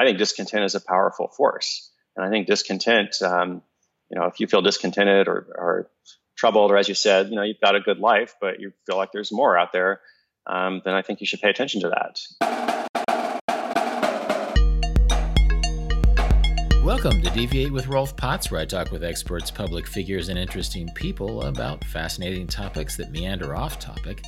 I think discontent is a powerful force. And I think discontent, um, you know, if you feel discontented or, or troubled, or as you said, you know, you've got a good life, but you feel like there's more out there, um, then I think you should pay attention to that. Welcome to Deviate with Rolf Potts, where I talk with experts, public figures, and interesting people about fascinating topics that meander off topic.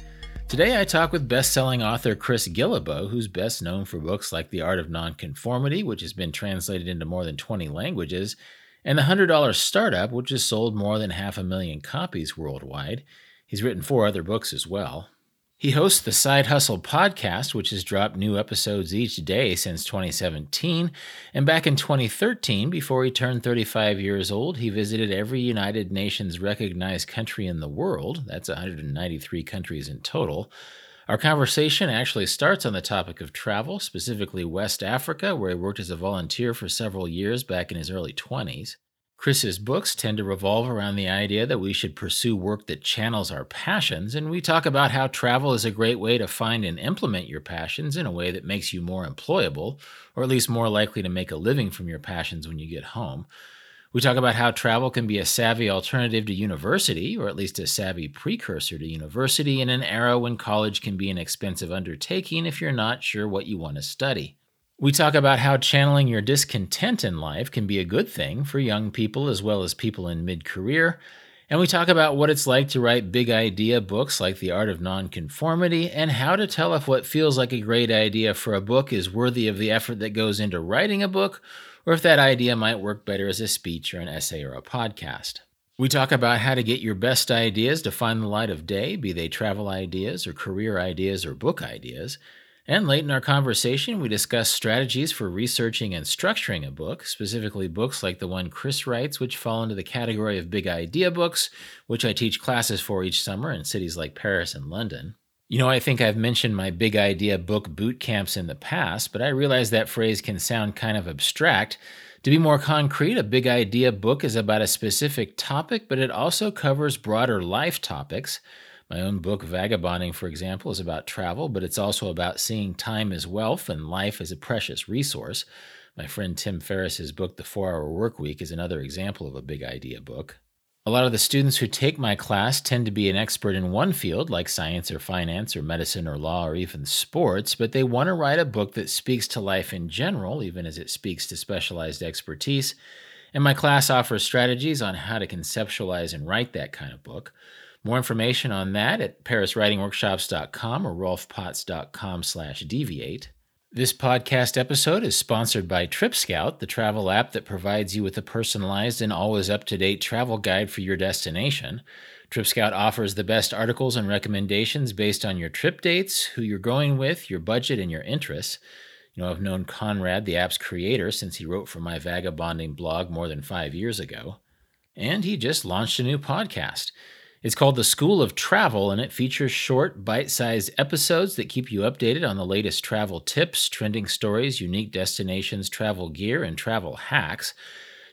Today, I talk with best selling author Chris Guillebeau, who's best known for books like The Art of Nonconformity, which has been translated into more than 20 languages, and The $100 Startup, which has sold more than half a million copies worldwide. He's written four other books as well. He hosts the Side Hustle podcast, which has dropped new episodes each day since 2017. And back in 2013, before he turned 35 years old, he visited every United Nations recognized country in the world. That's 193 countries in total. Our conversation actually starts on the topic of travel, specifically West Africa, where he worked as a volunteer for several years back in his early 20s. Chris's books tend to revolve around the idea that we should pursue work that channels our passions, and we talk about how travel is a great way to find and implement your passions in a way that makes you more employable, or at least more likely to make a living from your passions when you get home. We talk about how travel can be a savvy alternative to university, or at least a savvy precursor to university, in an era when college can be an expensive undertaking if you're not sure what you want to study. We talk about how channeling your discontent in life can be a good thing for young people as well as people in mid career. And we talk about what it's like to write big idea books like The Art of Nonconformity and how to tell if what feels like a great idea for a book is worthy of the effort that goes into writing a book or if that idea might work better as a speech or an essay or a podcast. We talk about how to get your best ideas to find the light of day, be they travel ideas or career ideas or book ideas. And late in our conversation, we discuss strategies for researching and structuring a book, specifically books like the one Chris writes, which fall into the category of big idea books, which I teach classes for each summer in cities like Paris and London. You know, I think I've mentioned my big idea book boot camps in the past, but I realize that phrase can sound kind of abstract. To be more concrete, a big idea book is about a specific topic, but it also covers broader life topics. My own book, Vagabonding, for example, is about travel, but it's also about seeing time as wealth and life as a precious resource. My friend Tim Ferriss's book, The Four Hour Work Week, is another example of a big idea book. A lot of the students who take my class tend to be an expert in one field, like science or finance or medicine or law or even sports, but they want to write a book that speaks to life in general, even as it speaks to specialized expertise. And my class offers strategies on how to conceptualize and write that kind of book. More information on that at pariswritingworkshops.com or rolfpotts.com slash deviate. This podcast episode is sponsored by TripScout, the travel app that provides you with a personalized and always up-to-date travel guide for your destination. TripScout offers the best articles and recommendations based on your trip dates, who you're going with, your budget, and your interests. You know, I've known Conrad, the app's creator, since he wrote for my vagabonding blog more than five years ago. And he just launched a new podcast. It's called The School of Travel, and it features short, bite sized episodes that keep you updated on the latest travel tips, trending stories, unique destinations, travel gear, and travel hacks.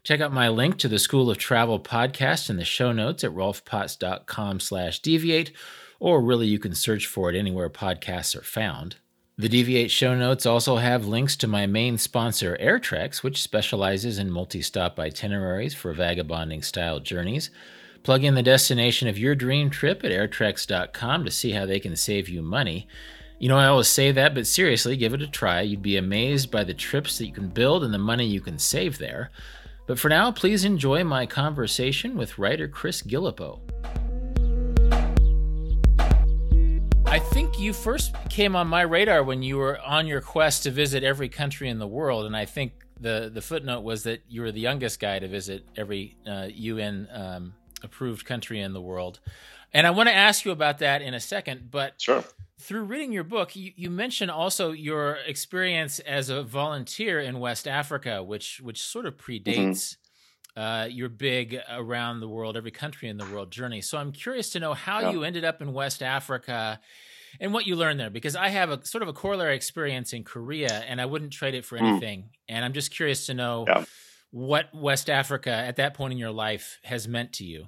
Check out my link to the School of Travel podcast in the show notes at rolfpotts.com slash deviate, or really you can search for it anywhere podcasts are found. The Deviate show notes also have links to my main sponsor, AirTreks, which specializes in multi stop itineraries for vagabonding style journeys. Plug in the destination of your dream trip at airtreks.com to see how they can save you money. You know, I always say that, but seriously, give it a try. You'd be amazed by the trips that you can build and the money you can save there. But for now, please enjoy my conversation with writer Chris Guillebeau. I think you first came on my radar when you were on your quest to visit every country in the world, and I think the the footnote was that you were the youngest guy to visit every uh, UN um, approved country in the world. And I want to ask you about that in a second, but sure. through reading your book, you, you mentioned also your experience as a volunteer in West Africa, which which sort of predates mm-hmm. uh, your big around the world, every country in the world journey. So I'm curious to know how yeah. you ended up in West Africa and what you learned there, because I have a sort of a corollary experience in Korea, and I wouldn't trade it for mm. anything. Mm. And I'm just curious to know. Yeah what West Africa at that point in your life has meant to you.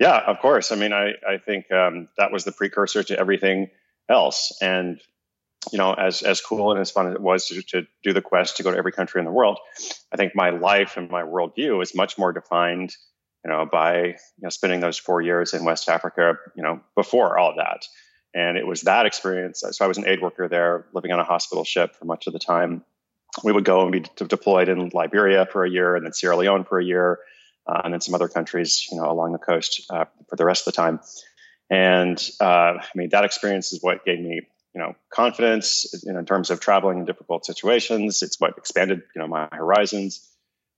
Yeah, of course. I mean, I, I think um, that was the precursor to everything else. And you know, as as cool and as fun as it was to, to do the quest to go to every country in the world, I think my life and my worldview is much more defined, you know, by you know spending those four years in West Africa, you know, before all that. And it was that experience. So I was an aid worker there, living on a hospital ship for much of the time. We would go and be deployed in Liberia for a year, and then Sierra Leone for a year, uh, and then some other countries, you know, along the coast uh, for the rest of the time. And uh, I mean, that experience is what gave me you know confidence in, in, terms of traveling in difficult situations. It's what expanded you know my horizons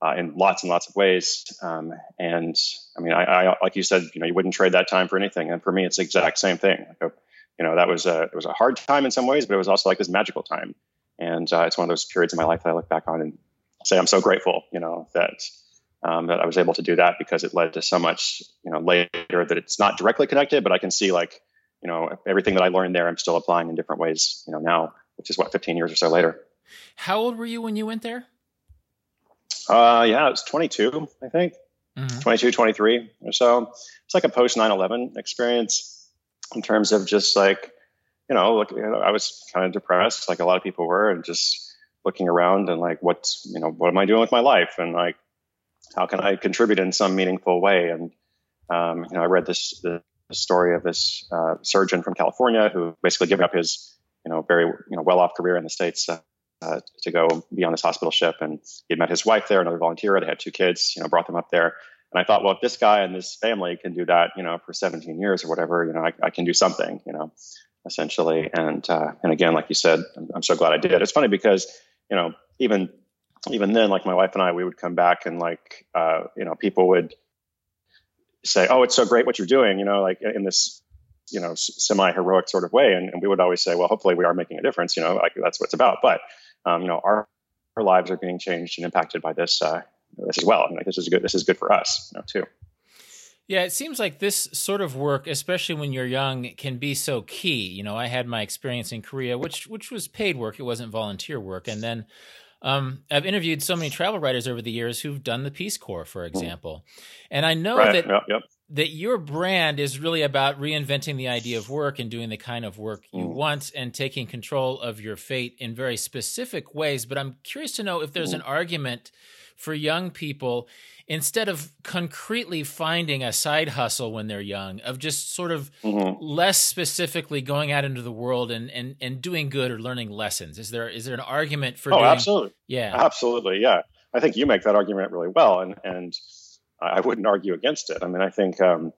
uh, in lots and lots of ways. Um, and I mean, I, I, like you said, you know, you wouldn't trade that time for anything. And for me, it's the exact same thing. Like a, you know, that was a it was a hard time in some ways, but it was also like this magical time. And uh, it's one of those periods in my life that I look back on and say I'm so grateful. You know that. Um, that I was able to do that because it led to so much, you know, later that it's not directly connected, but I can see like you know, everything that I learned there, I'm still applying in different ways, you know, now, which is what 15 years or so later. How old were you when you went there? Uh, yeah, it was 22, I think, mm-hmm. 22, 23 or so. It's like a post 9/11 experience in terms of just like, you know, you know, I was kind of depressed, like a lot of people were, and just looking around and like, what's, you know, what am I doing with my life, and like, how can I contribute in some meaningful way? And um, you know, I read this, the story of this uh, surgeon from California who basically gave up his, you know, very you know well-off career in the states uh, uh, to go be on this hospital ship. And he had met his wife there, another volunteer. They had two kids, you know, brought them up there. And I thought, well, if this guy and this family can do that, you know, for 17 years or whatever, you know, I, I can do something, you know, essentially. And uh, and again, like you said, I'm, I'm so glad I did. It's funny because you know, even even then, like my wife and I, we would come back and like, uh, you know, people would say, "Oh, it's so great what you're doing," you know, like in this you know semi heroic sort of way, and, and, we would always say, "Well, hopefully we are making a difference," you know, like that's what it's about. But um, you know, our our lives are being changed and impacted by this uh, this as well. I mean, like, this is good. This is good for us, you know, too. Yeah, it seems like this sort of work, especially when you're young, can be so key. You know, I had my experience in Korea, which which was paid work; it wasn't volunteer work, and then um, I've interviewed so many travel writers over the years who've done the Peace Corps, for hmm. example, and I know right. that yep, yep. that your brand is really about reinventing the idea of work and doing the kind of work you mm. want and taking control of your fate in very specific ways. But I'm curious to know if there's mm. an argument for young people instead of concretely finding a side hustle when they're young, of just sort of mm-hmm. less specifically going out into the world and, and, and doing good or learning lessons? Is there is there an argument for? Oh, doing, absolutely. Yeah, absolutely. Yeah, I think you make that argument really well, and and I wouldn't argue against it. I mean, I think um,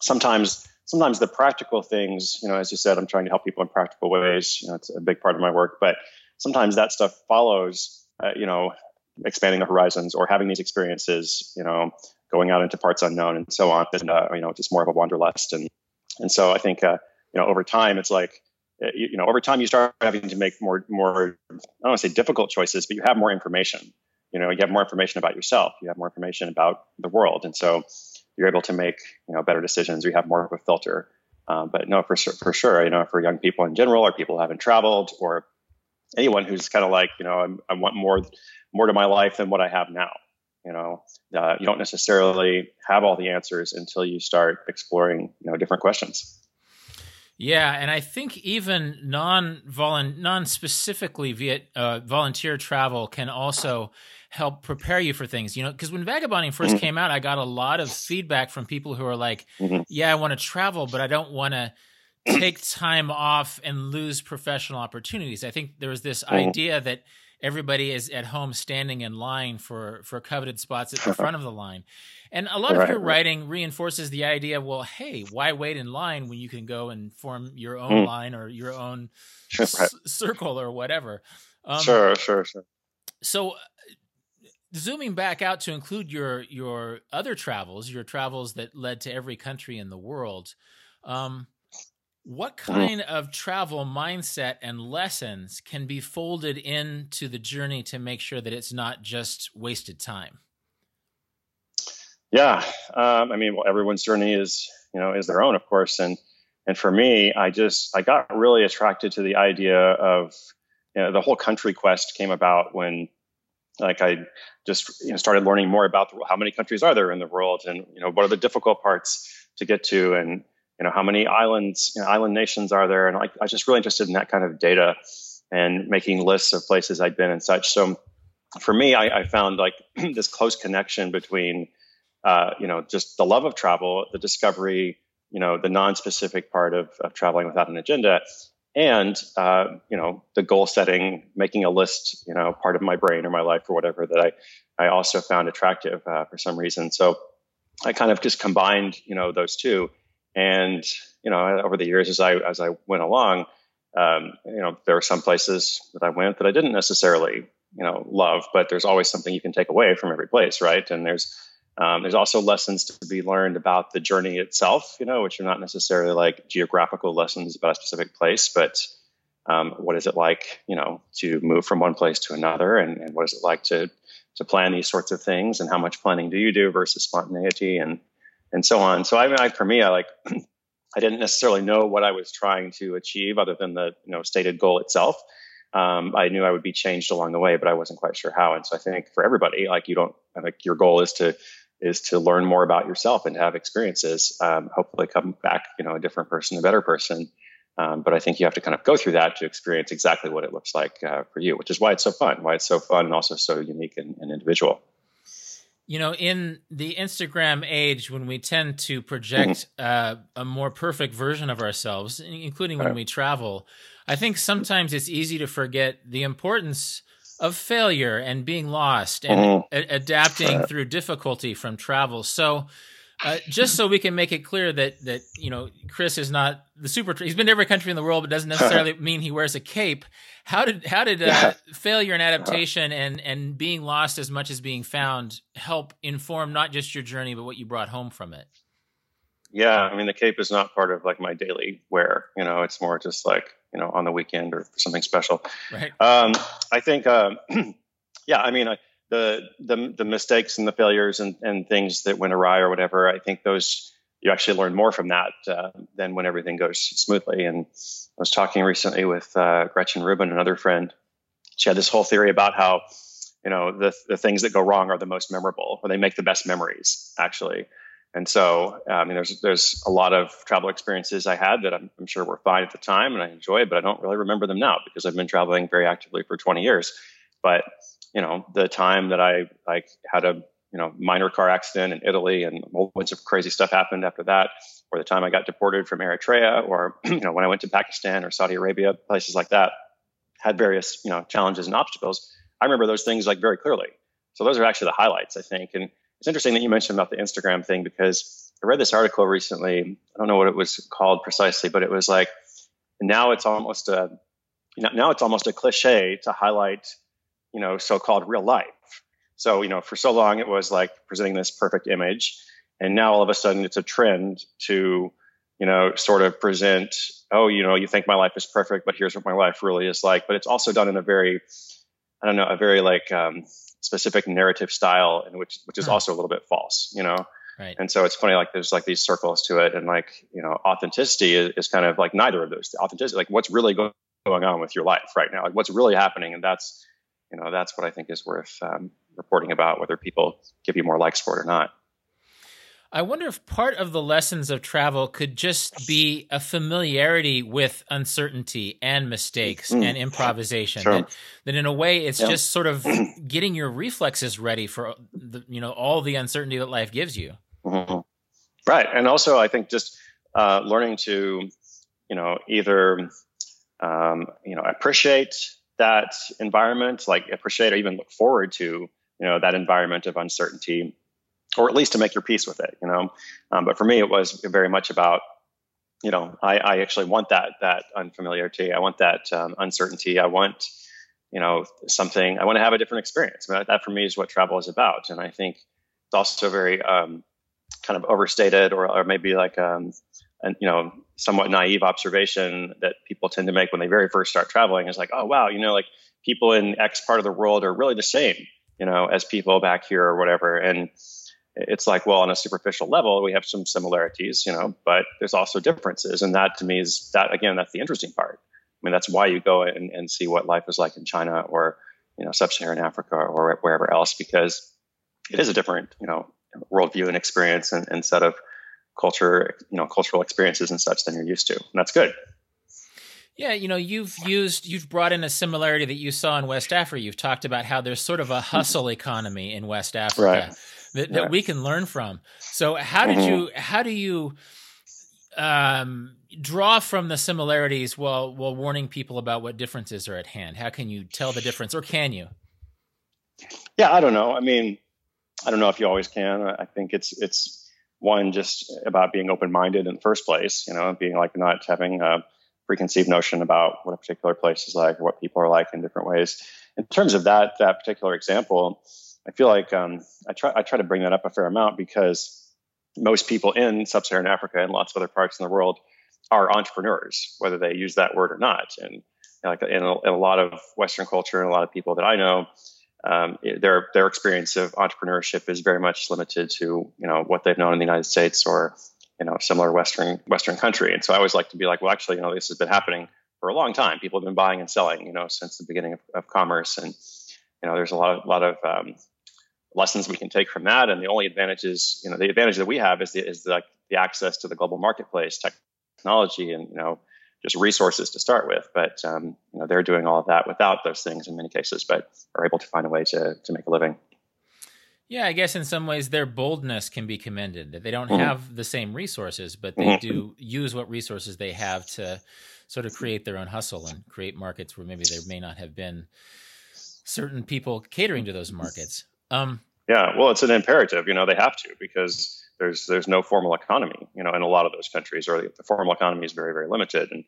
sometimes sometimes the practical things, you know, as you said, I'm trying to help people in practical ways. You know, it's a big part of my work, but sometimes that stuff follows. Uh, you know, expanding the horizons or having these experiences, you know, going out into parts unknown and so on. And, uh, you know, just more of a wanderlust. And, and so I think, uh, you know, over time, it's like, uh, you, know, over time you start having to make more, more, I don't want to say difficult choices, but you have more information. You know, you have more information about yourself. You have more information about the world. And so you're able to make, you know, better decisions. You have more of a filter. Um, but no, for, sure, for sure, you know, for young people in general, or people who haven't traveled, or anyone who's kind of like, you know, I'm, i want more more to my life than what I have now. You know, uh, you don't necessarily have all the answers until you start exploring, you know, different questions. Yeah, and I think even non non specifically via uh, volunteer travel can also help prepare you for things. You know, because when vagabonding 1st mm-hmm. came out, I got a lot of feedback from people who are like, mm-hmm. "Yeah, I want to travel, but I don't want to." take time off and lose professional opportunities. I think there was this mm-hmm. idea that everybody is at home standing in line for for coveted spots at the front of the line. And a lot right, of your writing reinforces the idea, well, hey, why wait in line when you can go and form your own mm. line or your own right. s- circle or whatever? Um, sure, sure, sure. So uh, zooming back out to include your your other travels, your travels that led to every country in the world. Um, what mm-hmm. kind of travel mindset and lessons can be folded into the journey to make sure that it's not just wasted time? Yeah, um, I mean, well, everyone's journey is you know is their own, of course, and and for me, I just I got really attracted to the idea of you know the whole country quest came about when like I just you know started learning more about the, how many countries are there in the world and you know what are the difficult parts to get to and you know how many islands you know, island nations are there and I, I was just really interested in that kind of data and making lists of places I'd been and such. So for me, I, I found like this close connection between, uh, you know, just the love of travel, the discovery, you know, the non-specific part of, of traveling without an agenda, and uh, you know, the goal setting, making a list, you know, part of my brain or my life or whatever that I I also found attractive uh, for some reason. So I kind of just combined, you know, those two, and you know, over the years as I as I went along, um, you know, there were some places that I went that I didn't necessarily, you know, love, but there's always something you can take away from every place, right? And there's um, there's also lessons to be learned about the journey itself, you know, which are not necessarily like geographical lessons about a specific place, but um, what is it like, you know, to move from one place to another, and, and what is it like to to plan these sorts of things, and how much planning do you do versus spontaneity, and and so on. So I mean, I, for me, I like I didn't necessarily know what I was trying to achieve other than the you know stated goal itself. Um, I knew I would be changed along the way, but I wasn't quite sure how. And so I think for everybody, like you don't, think your goal is to is to learn more about yourself and to have experiences. Um, hopefully, come back, you know, a different person, a better person. Um, but I think you have to kind of go through that to experience exactly what it looks like uh, for you, which is why it's so fun, why it's so fun, and also so unique and, and individual you know, in the Instagram age, when we tend to project mm-hmm. uh, a more perfect version of ourselves, including when we travel, I think sometimes it's easy to forget the importance of failure and being lost and mm-hmm. a- adapting through difficulty from travel. So, uh, just so we can make it clear that that you know Chris is not the super. He's been to every country in the world, but doesn't necessarily mean he wears a cape. How did how did uh, failure and adaptation and and being lost as much as being found help inform not just your journey but what you brought home from it? Yeah, I mean the cape is not part of like my daily wear. You know, it's more just like you know on the weekend or something special. Right. Um, I think. Um, yeah, I mean. I, the the the mistakes and the failures and, and things that went awry or whatever, I think those you actually learn more from that uh, than when everything goes smoothly. And I was talking recently with uh, Gretchen Rubin, another friend. She had this whole theory about how you know the the things that go wrong are the most memorable, or they make the best memories actually. And so, I mean, there's there's a lot of travel experiences I had that I'm, I'm sure were fine at the time and I enjoyed, but I don't really remember them now because I've been traveling very actively for 20 years. But you know, the time that I like had a you know minor car accident in Italy and a whole bunch of crazy stuff happened after that, or the time I got deported from Eritrea, or you know when I went to Pakistan or Saudi Arabia, places like that, had various you know challenges and obstacles. I remember those things like very clearly. So those are actually the highlights, I think. And it's interesting that you mentioned about the Instagram thing because I read this article recently. I don't know what it was called precisely, but it was like now it's almost a now it's almost a cliche to highlight you know, so-called real life. So, you know, for so long it was like presenting this perfect image. And now all of a sudden it's a trend to, you know, sort of present, oh, you know, you think my life is perfect, but here's what my life really is like. But it's also done in a very, I don't know, a very like um, specific narrative style, in which which is hmm. also a little bit false, you know. Right. And so it's funny, like there's like these circles to it, and like you know, authenticity is, is kind of like neither of those. Authenticity, like what's really going on with your life right now, like what's really happening, and that's you know that's what I think is worth um, reporting about, whether people give you more likes for it or not. I wonder if part of the lessons of travel could just be a familiarity with uncertainty and mistakes mm. and improvisation. Sure. That, that, in a way, it's yeah. just sort of getting your reflexes ready for the, you know all the uncertainty that life gives you. Mm-hmm. Right, and also I think just uh, learning to you know either um, you know appreciate that environment, like appreciate or even look forward to, you know, that environment of uncertainty, or at least to make your peace with it, you know. Um, but for me, it was very much about, you know, I, I actually want that that unfamiliarity. I want that um, uncertainty. I want, you know, something. I want to have a different experience. That for me is what travel is about. And I think it's also very um, kind of overstated, or, or maybe like um, and you know somewhat naive observation that people tend to make when they very first start traveling is like oh wow you know like people in x part of the world are really the same you know as people back here or whatever. And it's like well on a superficial level we have some similarities you know but there's also differences. And that to me is that again that's the interesting part. I mean that's why you go and, and see what life is like in china or you know sub-saharan africa or wherever else because it is a different you know worldview and experience and, and set of culture, you know, cultural experiences and such than you're used to. And that's good. Yeah, you know, you've used, you've brought in a similarity that you saw in West Africa. You've talked about how there's sort of a hustle economy in West Africa right. that, that right. we can learn from. So, how did mm-hmm. you, how do you, um, draw from the similarities while while warning people about what differences are at hand? How can you tell the difference, or can you? Yeah, I don't know. I mean, I don't know if you always can. I think it's it's one just about being open minded in the first place. You know, being like not having a preconceived notion about what a particular place is like or what people are like in different ways. In terms of that that particular example, I feel like um, I try I try to bring that up a fair amount because most people in sub-Saharan Africa and lots of other parts in the world are entrepreneurs, whether they use that word or not. And like in a, in a lot of Western culture and a lot of people that I know, um, their their experience of entrepreneurship is very much limited to you know what they've known in the United States or you know similar Western Western country. And so I always like to be like, well, actually, you know, this has been happening for a long time. People have been buying and selling, you know, since the beginning of, of commerce. And you know, there's a lot of lot of um, lessons we can take from that. And the only advantage is, you know, the advantage that we have is the, is the, the access to the global marketplace technology and, you know, just resources to start with. But, um, you know, they're doing all of that without those things in many cases, but are able to find a way to, to make a living. Yeah, I guess in some ways their boldness can be commended. That they don't mm-hmm. have the same resources, but they mm-hmm. do use what resources they have to sort of create their own hustle and create markets where maybe there may not have been certain people catering to those markets. Um, yeah, well, it's an imperative. You know, they have to because there's there's no formal economy. You know, in a lot of those countries, or the formal economy is very very limited, and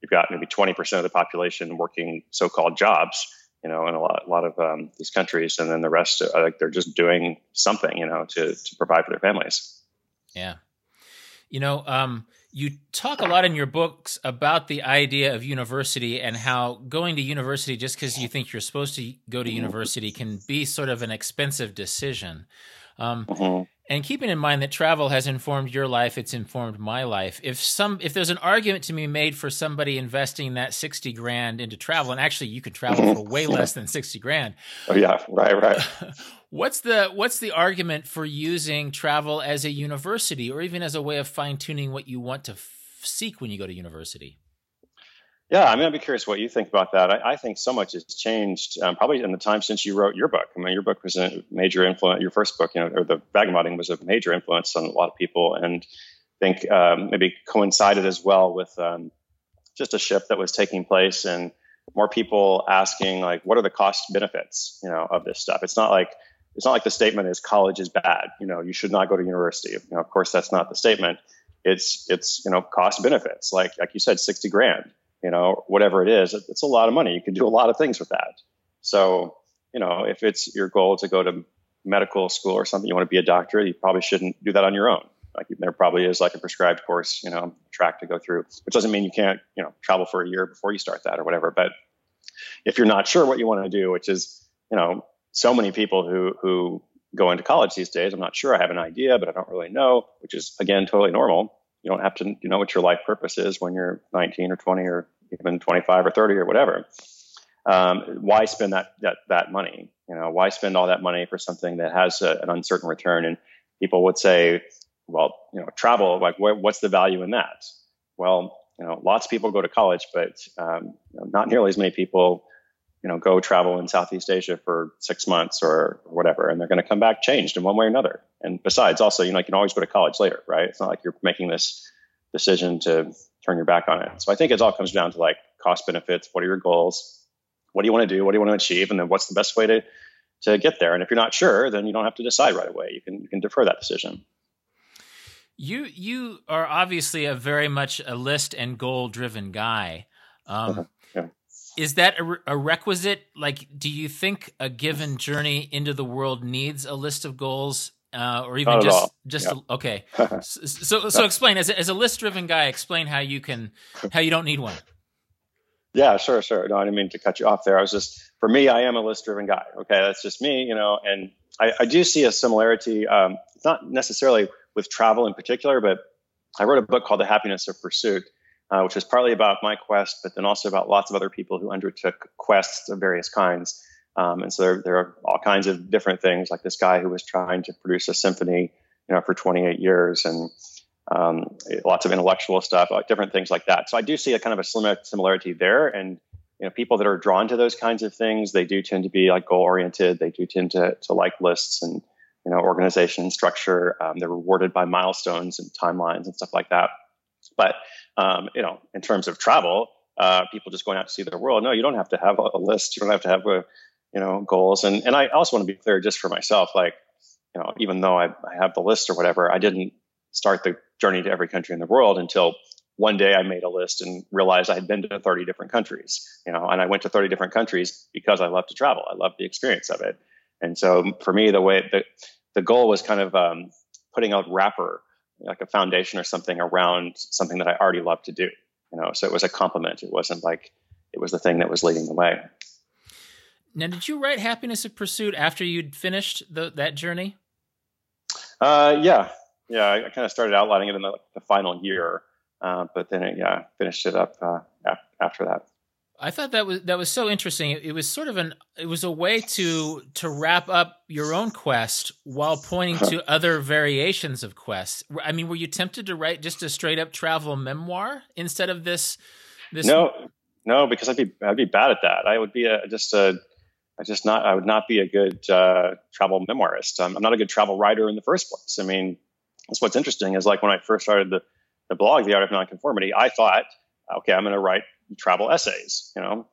you've got maybe 20% of the population working so-called jobs. You know, in a lot, a lot of um, these countries, and then the rest, uh, like they're just doing something, you know, to to provide for their families. Yeah, you know, um, you talk a lot in your books about the idea of university and how going to university just because you think you're supposed to go to university can be sort of an expensive decision. Um, mm-hmm. And keeping in mind that travel has informed your life, it's informed my life. If some, if there's an argument to be made for somebody investing that sixty grand into travel, and actually you can travel for way less than sixty grand. Oh yeah, right, right. what's the what's the argument for using travel as a university, or even as a way of fine tuning what you want to f- seek when you go to university? Yeah, I mean, I'd be curious what you think about that. I, I think so much has changed, um, probably in the time since you wrote your book. I mean, your book was a major influence. Your first book, you know, or the vagabonding was a major influence on a lot of people, and I think um, maybe coincided as well with um, just a shift that was taking place and more people asking like, what are the cost benefits, you know, of this stuff? It's not like it's not like the statement is college is bad. You know, you should not go to university. You know, of course, that's not the statement. It's it's you know cost benefits. Like like you said, sixty grand you know, whatever it is, it's a lot of money. You can do a lot of things with that. So, you know, if it's your goal to go to medical school or something, you want to be a doctor, you probably shouldn't do that on your own. Like there probably is like a prescribed course, you know, track to go through, which doesn't mean you can't, you know, travel for a year before you start that or whatever. But if you're not sure what you want to do, which is, you know, so many people who who go into college these days, I'm not sure. I have an idea, but I don't really know, which is again totally normal. You don't have to you know what your life purpose is when you're 19 or 20 or even 25 or 30 or whatever. Um, why spend that, that that money? You know, why spend all that money for something that has a, an uncertain return? And people would say, well, you know, travel. Like, wh- what's the value in that? Well, you know, lots of people go to college, but um, not nearly as many people, you know, go travel in Southeast Asia for six months or, whatever, and they're going to come back changed in one way or another. And besides, also, you know, you can always go to college later, right? It's not like you're making this decision to turn your back on it. So I think it all comes down to like cost benefits. What are your goals? What do you want to do? What do you want to achieve? And then what's the best way to to get there? And if you're not sure, then you don't have to decide right away. You can you can defer that decision. You you are obviously a very much a list and goal driven guy. Um, uh-huh. yeah. Is that a, a, requisite? Like, do you think a given journey into the world needs a list of goals uh, or even just just yeah. okay. so so explain as a, as a list driven guy, explain how you can how you don't need one. Yeah, sure, sure. No, I didn't mean to cut you off there. I was just for me, I am a list driven guy. Okay, that's just me, you know, and I, I do see a similarity. Um, not necessarily with travel in particular, but I wrote a book called The Happiness of Pursuit. Uh, which is partly about my quest, but then also about lots of other people who undertook quests of various kinds. Um, and so there, there, are all kinds of different things, like this guy who was trying to produce a symphony, you know, for 28 years, and um, lots of intellectual stuff, uh, different things like that. So I do see a kind of a similar similarity there. And you know, people that are drawn to those kinds of things, they do tend to be like goal oriented. They do tend to to like lists and you know organization structure. Um, they're rewarded by milestones and timelines and stuff like that. But um, you know, in terms of travel, uh, people just going out to see the world. No, you don't have to have a, list. You don't have to have a you know goals. And and I also want to be clear, just for myself, like you know, even though I, I have the list or whatever, I didn't start the journey to every country in the world until one day I made a list and realized I had been to 30 different countries, you know, and I went to 30 different countries because I love to travel. I love the experience of it. And so for me, the way the, the goal was kind of um, putting a wrapper, like a foundation or something around something that I already love to do, you know, so it was a compliment. It wasn't like it was the thing that was leading the way. Now, did you write Happiness of Pursuit after you'd finished the, that journey? Uh, yeah, yeah. I, I kind of started outlining it in the, the final year, uh, but then it, yeah, finished it up uh, after that. I thought that was that was so interesting. It, it, was sort of an it was a way to to wrap up your own quest while pointing to other variations of quests. I mean, were you tempted to write just a straight up travel memoir instead of this? This no, no, because I'd be I'd be bad at that. I would be a, just a I just not I would not be a good uh, travel memoirist. I'm, I'm, not a good travel writer in the first place. I mean, that's what's interesting is like when I first started the the blog, The Art of Nonconformity, I thought, okay, I'm going to write travel essays, you know,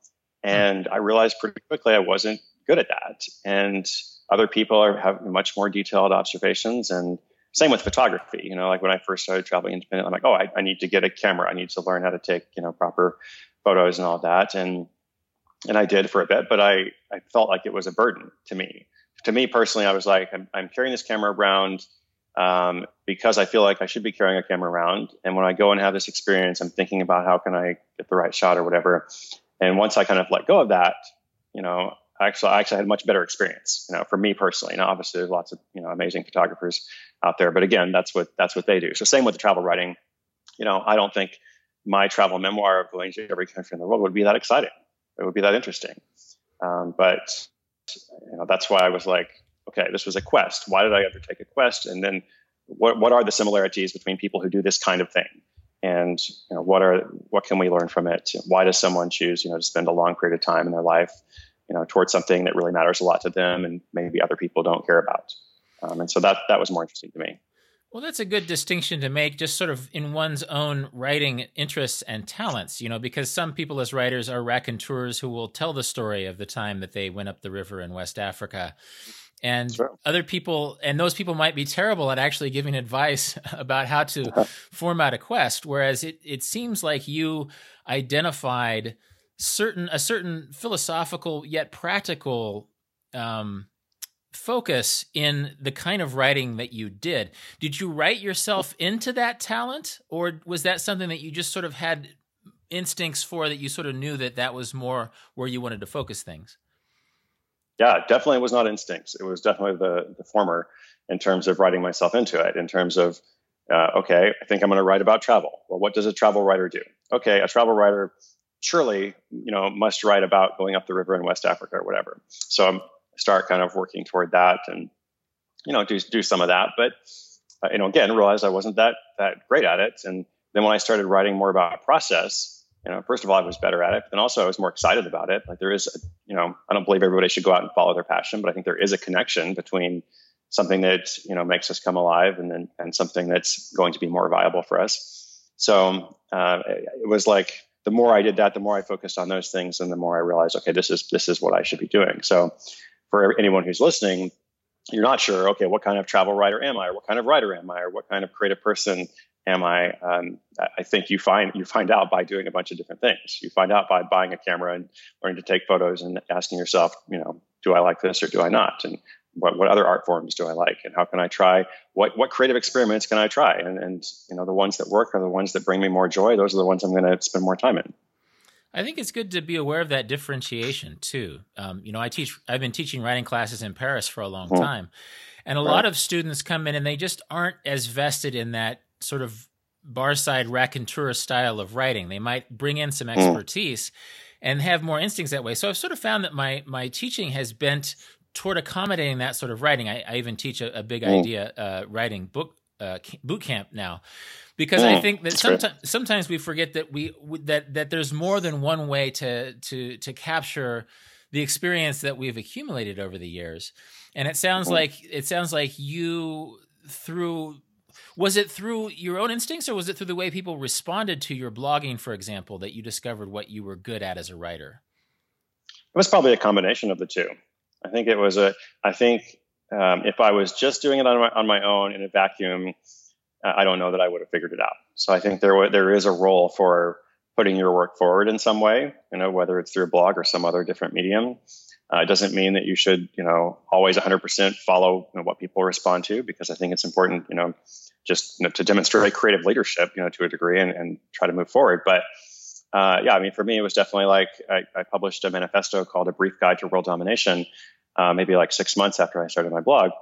hmm. and I realized pretty quickly I wasn't good at that. And other people are have much more detailed observations. And same with photography you know like when i first started traveling independently, i'm like oh I, I, need to get a camera. I need to learn how to take you know proper photos and all that. And and I did for a bit, but I, I felt like it was a burden to me. To me personally, I was like, I'm, I'm carrying this camera around um, because I feel like I should be carrying a camera around. And when I go and have this experience, I'm thinking about how can I get the right shot or whatever. And once I kind of let go of that, you know, actually, I actually had a much better experience, you know, for me personally. Now, obviously, there's lots of you know amazing photographers out there, but again, that's what that's what they do. So same with the travel writing. You know, I don't think my travel memoir of going to every country in the world would be that exciting it would be that interesting. Um, but you know, that's why I was like, okay, this was a quest. Why did I undertake a quest? And then what, what are the similarities between people who do this kind of thing? And you know, what are what can we learn from it? Why does someone choose, you know, to spend a long period of time in their life, you know, towards something that really matters a lot to them and maybe other people don't care about? Um, and so that that was more interesting to me. Well, that's a good distinction to make, just sort of in one's own writing interests and talents, you know, because some people as writers are raconteurs who will tell the story of the time that they went up the river in West Africa. And sure. other people, and those people might be terrible at actually giving advice about how to format a quest. Whereas it, it seems like you identified certain, a certain philosophical yet practical, um, focus in the kind of writing that you did. Did you write yourself into that talent, or was that something that you just sort of had instincts for that you sort of knew that that was more where you wanted to focus things? Yeah, definitely was not instincts. It was definitely the, the former in terms of writing myself into it, in terms of, uh, okay, I think I'm going to write about travel. Well, what does a travel writer do? Okay, a travel writer surely, you know, must write about going up the river in West Africa or whatever. So I'm start kind of working toward that and you know do do some of that but uh, you know again realized i wasn't that that great at it and then when i started writing more about process you know first of all i was better at it and also i was more excited about it. Like there is a, you know i don't believe everybody should go out and follow their passion but i think there is a connection between something that you know makes us come alive and then and something that's going to be more viable for us. So uh, it was like the more i did that the more i focused on those things and the more i realized okay this is this is what i should be doing. So for anyone who's listening, you're not sure, okay, what kind of travel writer am I, or what kind of writer am I, or what kind of creative person am I? Um, I think you find you find out by doing a bunch of different things. You find out by buying a camera and learning to take photos and asking yourself, you know, do I like this or do I not? And what, what other art forms do I like? And how can I try? What what creative experiments can I try? And and you know, the ones that work are the ones that bring me more joy. Those are the ones I'm going to spend more time in. I think it's good to be aware of that differentiation too. Um, you know, I teach. I've been teaching writing classes in Paris for a long mm-hmm. time, and a right. lot of students come in and they just aren't as vested in that sort of barside raconteur style of writing. They might bring in some mm. expertise and have more instincts that way. So I've sort of found that my my teaching has bent toward accommodating that sort of writing. I, I even teach a, a big mm. idea uh, writing book uh, boot camp now, because mm, I think that sometimes sometimes we forget that we that that there's more than one way to to to capture the experience that we've accumulated over the years. And it sounds mm. like it sounds like you through was it through your own instincts or was it through the way people responded to your blogging for example that you discovered what you were good at as a writer? It was probably a combination of the two. I think it was a i think um, if i was just doing it on my, on my own in a vacuum uh, i don't know that i would have figured it out. So i think there there is a role for putting your work forward in some way you know whether it's through a blog or some other different medium. Uh, it doesn't mean that you should, you know, always 100% follow you know, what people respond to, because I think it's important, you know, just you know, to demonstrate creative leadership, you know, to a degree and, and try to move forward. But uh, yeah, I mean, for me, it was definitely like I, I, published a manifesto called A Brief Guide to World Domination, uh, maybe like six months after I started my blog,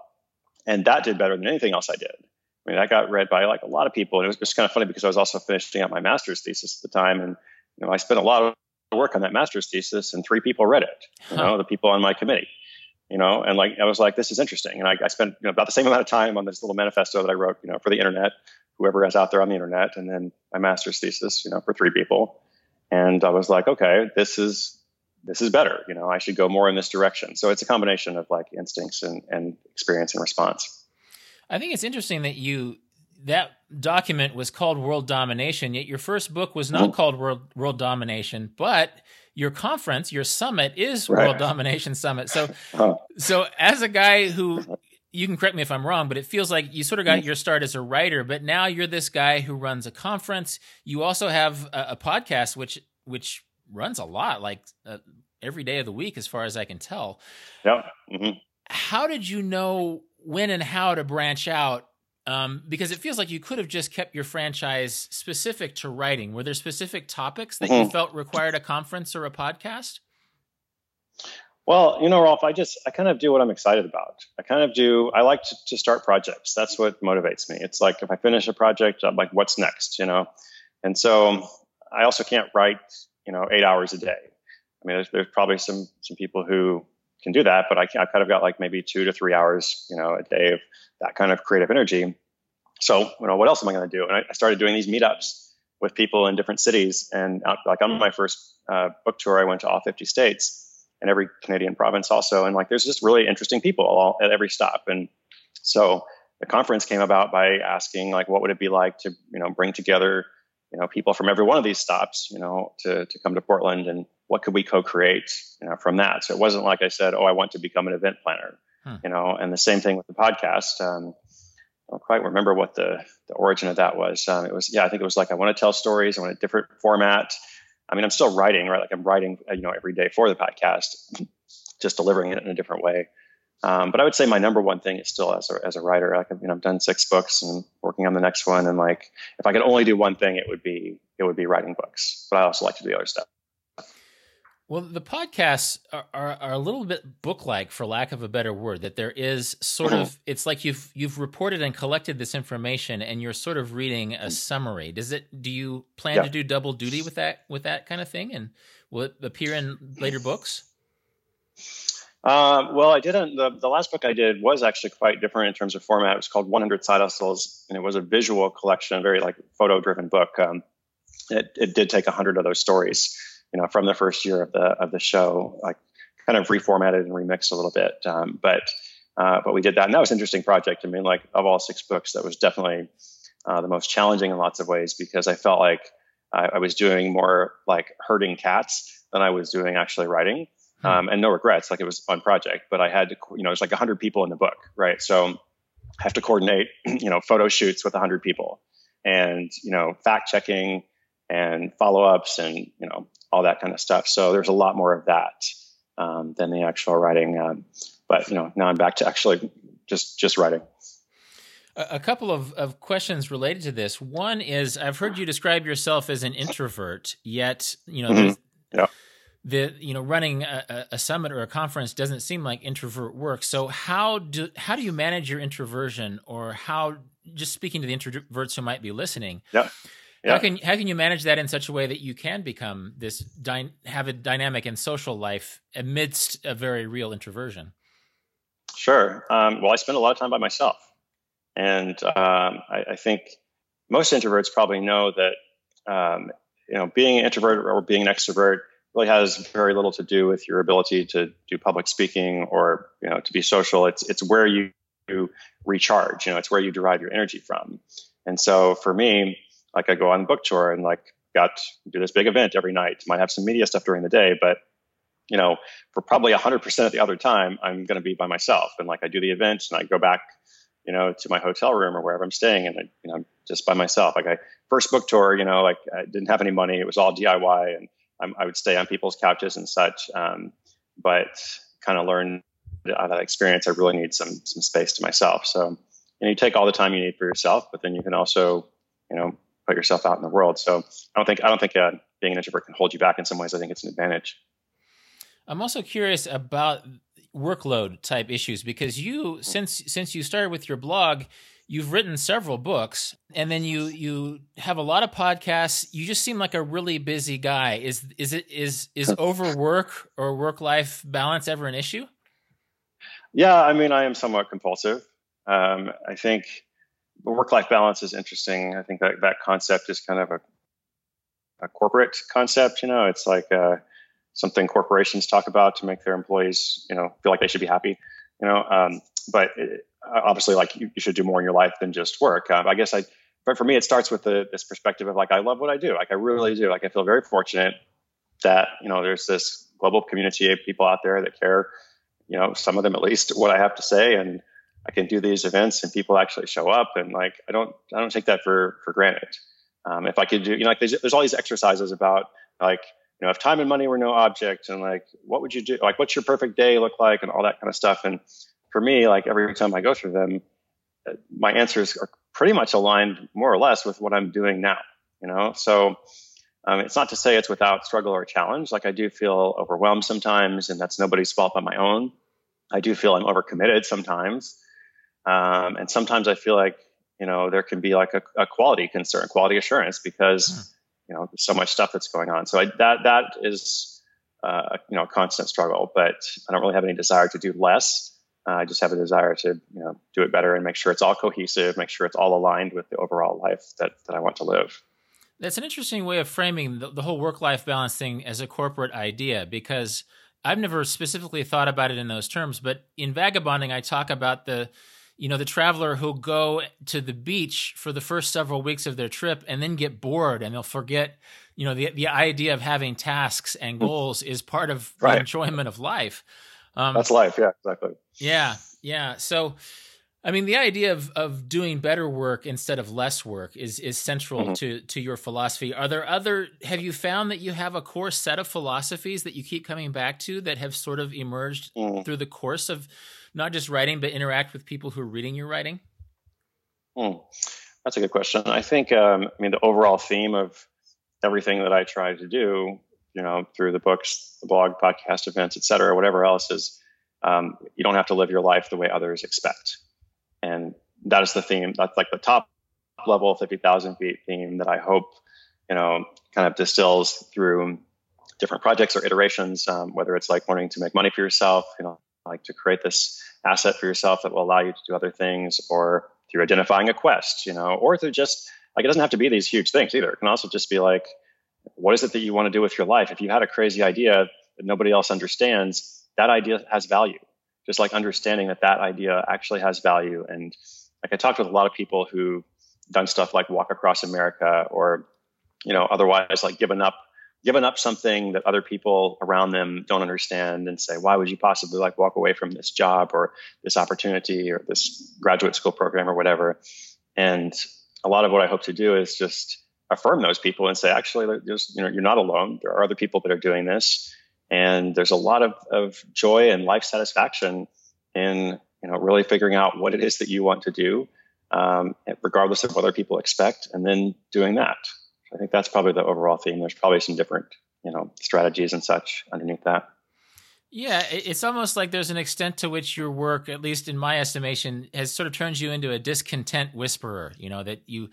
and that did better than anything else I did. I mean, that got read by like a lot of people, and it was just kind of funny because I was also finishing up my master's thesis at the time, and you know, I spent a lot of work on that master's thesis and three people read it, you know, the people on my committee, you know, and like, I was like, this is interesting. And I, I spent you know, about the same amount of time on this little manifesto that I wrote, you know, for the internet, whoever is out there on the internet, and then my master's thesis, you know, for three people. And I was like, okay, this is, this is better. You know, I should go more in this direction. So it's a combination of like instincts and, and experience and response. I think it's interesting that you that document was called World Domination, yet your first book was not mm-hmm. called World World Domination, but your conference, your summit is right. World Domination Summit. So huh. so as a guy who you can correct me if I'm wrong, but it feels like you sort of got mm-hmm. your start as a writer, but now you're this guy who runs a conference. You also have a, a podcast which which runs a lot, like uh, every day of the week, as far as I can tell. Yeah. Mm-hmm. How did you know when and how to branch out um, because it feels like you could have just kept your franchise specific to writing. Were there specific topics that mm-hmm. you felt required a conference or a podcast? Well, you know, Rolf, I just I kind of do what I'm excited about. I kind of do. I like to, to start projects. That's what motivates me. It's like if I finish a project, I'm like, what's next? You know, and so I also can't write, you know, eight hours a day. I mean, there's, there's probably some some people who can do that, but I, I kind of got like maybe two to three hours, you know, a day of that kind of creative energy. So, you know, what else am I going to do? And I, I, started doing these meetups with people in different cities. And out, like on my first uh, book tour, I went to all 50 states and every Canadian province also. And like, there's just really interesting people all, at every stop. And so the conference came about by asking like, what would it be like to, you know, bring together, you know, people from every one of these stops, you know, to, to come to Portland and what could we co-create you know, from that? So it wasn't like I said, oh, I want to become an event planner, hmm. you know, and the same thing with the podcast. Um, I don't quite remember what the, the origin of that was. Um, it was, yeah, I think it was like, I want to tell stories. I want a different format. I mean, I'm still writing, right? Like I'm writing, uh, you know, every day for the podcast, just delivering it in a different way. Um, but I would say my number one thing is still as a, as a writer. Like, you know, I've done six books and working on the next one. And like, if I could only do one thing, it would be, it would be writing books, but I also like to do the other stuff. Well, the podcasts are, are, are a little bit book-like, for lack of a better word. That there is sort of, it's like you've you've reported and collected this information, and you're sort of reading a summary. Does it? Do you plan yeah. to do double duty with that with that kind of thing, and will it appear in later books? Uh, well, I didn't. The, the last book I did was actually quite different in terms of format. It was called 100 Side Hustles, and it was a visual collection, a very like photo-driven book. Um, it, it did take 100 of those stories you know, from the first year of the of the show, like kind of reformatted and remixed a little bit. Um, but uh, but we did that, and that was an interesting project. I mean, like of all six books, that was definitely uh, the most challenging in lots of ways because I felt like I, I, was doing more like herding cats than I was doing actually writing. Hmm. Um, and no regrets, like it was a fun project, but I had to, you know, there's like hundred people in the book, right? So I have to coordinate, you know, photo shoots with hundred people and, you know, fact checking and follow ups and, you know, all that kind of stuff. So there's a lot more of that um, than the actual writing. Um, but you know, now I'm back to actually just just writing. A couple of, of questions related to this. One is I've heard you describe yourself as an introvert, yet you know mm-hmm. yeah. The you know running a, a, summit or a conference doesn't seem like introvert work. So how do how do you manage your introversion, or how just speaking to the introverts who might be listening? Yeah yeah. How can how can you manage that in such a way that you can become this dy- have a dynamic and social life amidst a very real introversion? Sure. Um, well, I spend a lot of time by myself. And um, I, I, think most introverts probably know that um, you know being an introvert or being an extrovert really has very little to do with your ability to do public speaking or you know to be social. It's it's where you, recharge. You know, it's where you derive your energy from. And so for me, like I go on book tour and like got do this big event every night. Might have some media stuff during the day, but you know, for probably 100% of the other time, I'm going to be by myself. And like I do the event and I go back, you know, to my hotel room or wherever I'm staying and I, you know, I'm just by myself. Like I first book tour, you know, like I didn't have any money. It was all DIY and I'm, i would stay on people's couches and such. Um, but kind of learn out of that experience, I really need some, some space to myself. So, and you take all the time you need for yourself, but then you can also, you know, put yourself out in the world. So I don't think, I don't think uh, being an introvert can hold you back in some ways. I think it's an advantage. I'm also curious about workload type issues because you since since you started with your blog you've written several books and then you you have a lot of podcasts. You just seem like a really busy guy. Is is it is is overwork or work life balance ever an issue? Yeah i mean i am somewhat compulsive. Um, i think work life balance is interesting. I think that that concept is kind of a a corporate concept you know? It's like uh, something corporations talk about to make their employees, you know, feel like they should be happy, you know. Um, but it, obviously, like you, you, should do more in your life than just work. Uh, I guess I, but for me, it starts with the, this perspective of like I love what I do. Like I really do. Like I feel very fortunate that you know there's this global community of people out there that care. You know, some of them at least what I have to say, and I can do these events and people actually show up. And like I don't I don't take that for for granted. Um, if I could do, you know, like there's, there's all these exercises about like you know, if time and money were no object and like, what would you do? Like, what's your perfect day look like and all that kind of stuff. And for me, like every time I go through them, my answers are pretty much aligned more or less with what I'm doing now, you know? So, um, it's not to say it's without struggle or challenge. Like I do feel overwhelmed sometimes and that's nobody's fault but my own. I do feel I'm overcommitted sometimes. Um, and sometimes I feel like, you know, there can be like a, a quality concern, quality assurance because, mm you know, there's so much stuff that's going on. So I, that that is uh, you know a constant struggle. But I don't really have any desire to do less. Uh, I just have a desire to you know do it better and make sure it's all cohesive, make sure it's all aligned with the overall life that that I want to live. That's an interesting way of framing the, the whole work life balance thing as a corporate idea because I've never specifically thought about it in those terms. But in vagabonding, I talk about the you know the traveler who'll go to the beach for the first several weeks of their trip and then get bored and they'll forget you know the the idea of having tasks and hmm. goals is part of right. the enjoyment of life um, that's life yeah exactly yeah yeah so I mean, the idea of, of doing better work instead of less work is is central mm-hmm. to to your philosophy. Are there other? Have you found that you have a core set of philosophies that you keep coming back to that have sort of emerged mm-hmm. through the course of not just writing, but interact with people who are reading your writing? Hmm. That's a good question. I think, um, I mean, the overall theme of everything that I try to do, you know, through the books, the blog, podcast events, et cetera, whatever else is, um, you don't have to live your life the way others expect. And that is the theme. That's like the top level 50,000 feet theme that I hope, you know, kind of distills through different projects or iterations, um, whether it's like wanting to make money for yourself, you know, like to create this asset for yourself that will allow you to do other things or through identifying a quest, you know, or through just like it doesn't have to be these huge things either. It can also just be like, what is it that you want to do with your life? If you had a crazy idea that nobody else understands, that idea has value. Just like understanding that that idea actually has value. And like I talked with a lot of people who done stuff like walk across America or, you know, otherwise like given up given up something that other people around them don't understand and say, why would you possibly like walk away from this job or this opportunity or this graduate school program or whatever? And a lot of what I hope to do is just affirm those people and say, actually, there's, you know, you're not alone. There are other people that are doing this. And there's a lot of, of joy and life satisfaction in, you know, really figuring out what it is that you want to do, um, regardless of what other people expect, and then doing that. I think that's probably the overall theme. There's probably some different, you know, strategies and such underneath that. Yeah, it's almost like there's an extent to which your work, at least in my estimation, has sort of turned you into a discontent whisperer. You know that you,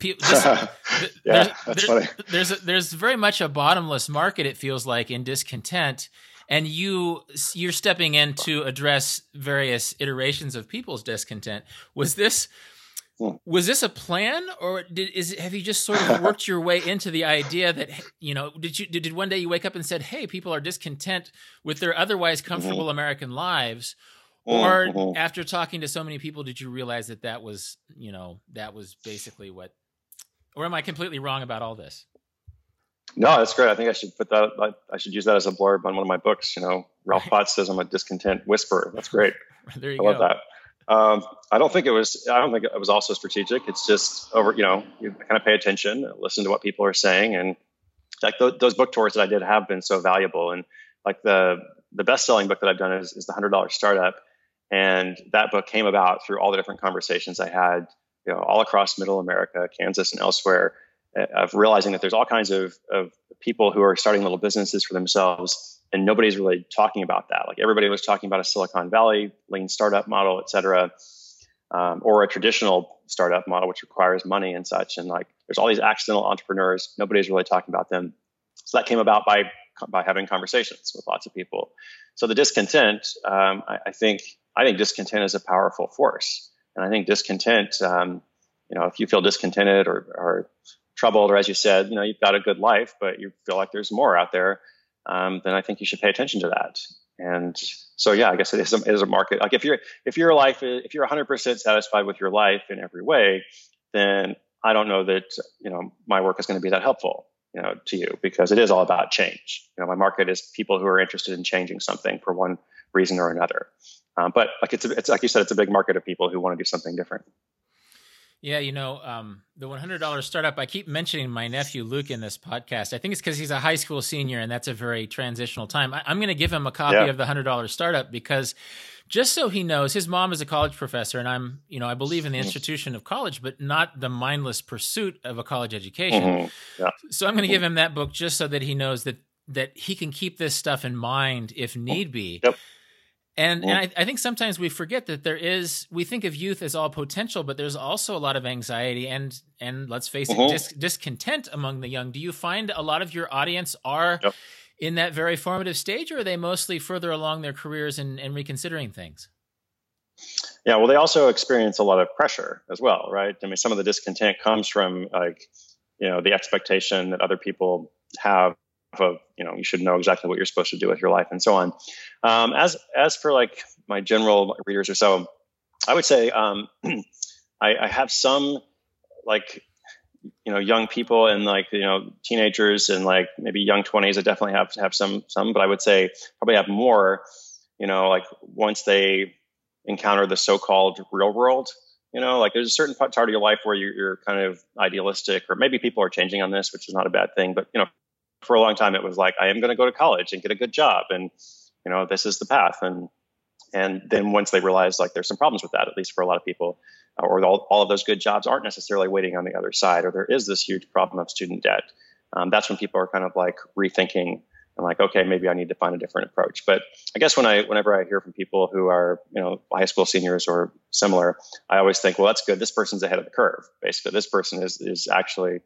this, yeah, there's, that's funny. There's a, there's very much a bottomless market. It feels like in discontent, and you you're stepping in to address various iterations of people's discontent. Was this Hmm. Was this a plan, or did is have you just sort of worked your way into the idea that you know? Did you did, did one day you wake up and said, "Hey, people are discontent with their otherwise comfortable mm-hmm. American lives," or mm-hmm. after talking to so many people, did you realize that that was you know that was basically what? Or am I completely wrong about all this? No, that's great. I think I should put that. I should use that as a blurb on one of my books. You know, Rolf Potts says I'm a discontent whisperer. That's great. there you I go. love that. Um, I don't think it was. I don't think it was also strategic. It's just over. You know, you kind of pay attention, listen to what people are saying, and like th- those book tours that I did have been so valuable. And like the the best selling book that I've done is, is the hundred dollar startup, and that book came about through all the different conversations I had, you know, all across Middle America, Kansas, and elsewhere, uh, of realizing that there's all kinds of of people who are starting little businesses for themselves and nobody's really talking about that. Like everybody was talking about a Silicon Valley lean startup model, et cetera, um, or a traditional startup model which requires money and such. And like there's all these accidental entrepreneurs, nobody's really talking about them. So that came about by by having conversations with lots of people. So the discontent, um, I, I, think, I think discontent is a powerful force, and I think discontent, um, you know, if you feel discontented or, or troubled, or as you said, you know, you've got a good life, but you feel like there's more out there um, then I think you should pay attention to that. And so, yeah, I guess it is a, it is a market. Like if you're if your life if you're 100% satisfied with your life in every way, then I don't know that you know my work is going to be that helpful, you know, to you because it is all about change. You know, my market is people who are interested in changing something for one reason or another. Um, but like it's a, it's like you said, it's a big market of people who want to do something different. Yeah, you know, um, the $100 startup, I keep mentioning my nephew Luke in this podcast. I think it's because he's a high school senior and that's a very transitional time. I, am going to give him a copy yeah. of the $100 startup because just so he knows, his mom is a college professor and I'm, you know, I believe in the institution of college, but not the mindless pursuit of a college education. Mm-hmm. Yeah. So I'm going to give him that book just so that he knows that that he can keep this stuff in mind if need be. Yep. And, and I, I, think sometimes we forget that there is we think of youth as all potential, but there's also a lot of anxiety and and let's face it, mm-hmm. dis, discontent among the young. Do you find a lot of your audience are yep. in that very formative stage, or are they mostly further along their careers and, and reconsidering things? Yeah, well, they also experience a lot of pressure as well, right? I mean, some of the discontent comes from like you know the expectation that other people have of you know you should know exactly what you're supposed to do with your life and so on. Um, as as for like my general readers or so, I would say um, I, I, have some like you know young people and like you know teenagers and like maybe young 20s. I definitely have to have some some, but I would say probably have more. You know, like once they encounter the so-called real world you know like there's a certain part of your life where you're, you're, kind of idealistic or maybe people are changing on this which is not a bad thing but you know for a long time it was like I am going to go to college and get a good job and you know this is the path. And and then once they realize like there's some problems with that at least for a lot of people or all, all of those good jobs aren't necessarily waiting on the other side or there is this huge problem of student debt um, that's when people are kind of like rethinking and like okay maybe i need to find a different approach. But i guess when i whenever i hear from people who are you know high school seniors or similar i always think well that's good. This person's ahead of the curve basically. This person is is actually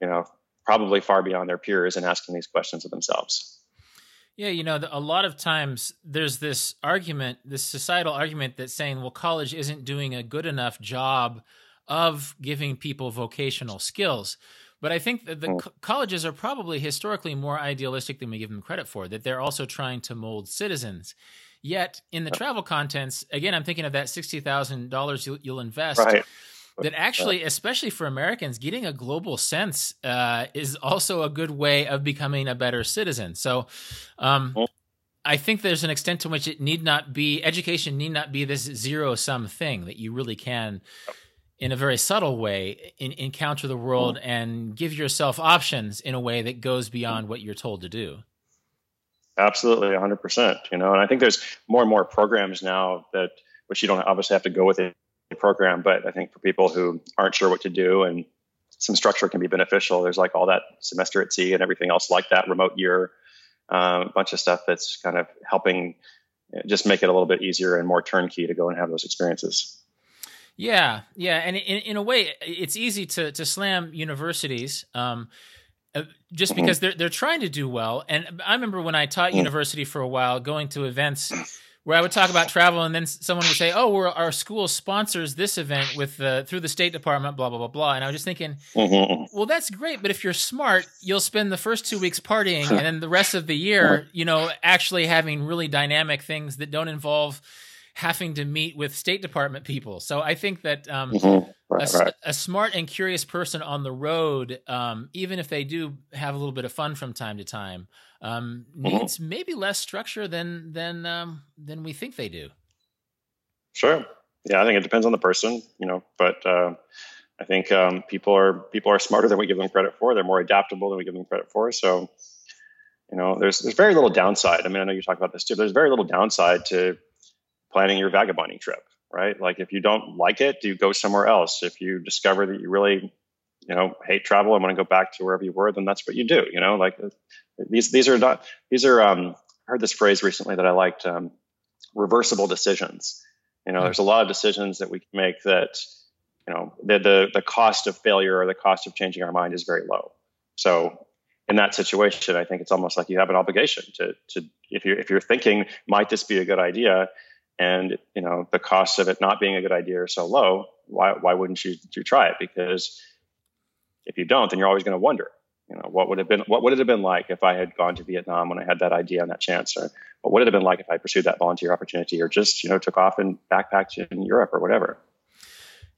you know probably far beyond their peers and asking these questions of themselves. Yeah, you know, a lot of times there's this argument, this societal argument that's saying, well, college isn't doing a good enough job of giving people vocational skills. But I think that the mm. co- colleges are probably historically more idealistic than we give them credit for, that they're also trying to mold citizens. Yet in the travel contents, again, I'm thinking of that $60,000 you'll, you'll invest. Right that actually, especially for Americans, getting a global sense uh, is also a good way of becoming a better citizen. So, um, I think there's an extent to which it need not be education need not be this zero sum thing that you really can, in a very subtle way, in, encounter the world mm. and give yourself options in a way that goes beyond what you're told to do. Absolutely, 100%. You know, and I think there's more and more programs now that which you don't obviously have to go with it program, but I think for people who aren't sure what to do and some structure can be beneficial. There's like all that semester at sea and everything else like that, remote year, uh, a bunch of stuff that's kind of helping just make it a little bit easier and more turnkey to go and have those experiences. Yeah, yeah, and in, in a way, it's easy to to slam universities. Um, uh, just because mm-hmm. they're they're trying to do well, and I remember when I taught mm-hmm. university for a while, going to events where I would talk about travel, and then someone would say, "Oh, we're, our school sponsors this event with the through the State Department, blah blah blah blah." And I was just thinking, mm-hmm. well, that's great, but if you're smart, you'll spend the first two weeks partying, and then the rest of the year, you know, actually having really dynamic things that don't involve having to meet with State Department people. So I think that um, mm-hmm. Right, a, right. a, smart and curious person on the road, um, even if they do have a little bit of fun from time to time, um, mm-hmm. needs maybe less structure than than um, than we think they do. Sure. Yeah, I think it depends on the person, you know, but uh, I think um, people are people are smarter than we give them credit for. They're more adaptable than we give them credit for. So, you know, there's there's very little downside. I mean, I know you talk about this too. There's very little downside to planning your vagabonding trip, right? Like if you don't like it, do you go somewhere else. If you discover that you really, you know, hate travel and want to go back to wherever you were, then that's what you do. You know, like these these are not these are. Um, I heard this phrase recently that I liked: um, reversible decisions. You know, hmm. there's a lot of decisions that we can make that, you know, the the the cost of failure or the cost of changing our mind is very low. So in that situation, I think it's almost like you have an obligation to to if you if you're thinking might this be a good idea, and you know the costs of it not being a good idea are so low why why wouldn't you, you try it? Because if you don't then you're always going to wonder you know what would have been what would it have been like if i had gone to vietnam when i had that idea and that chance or what would it have been like if i pursued that volunteer opportunity or just you know took off and backpacked in europe or whatever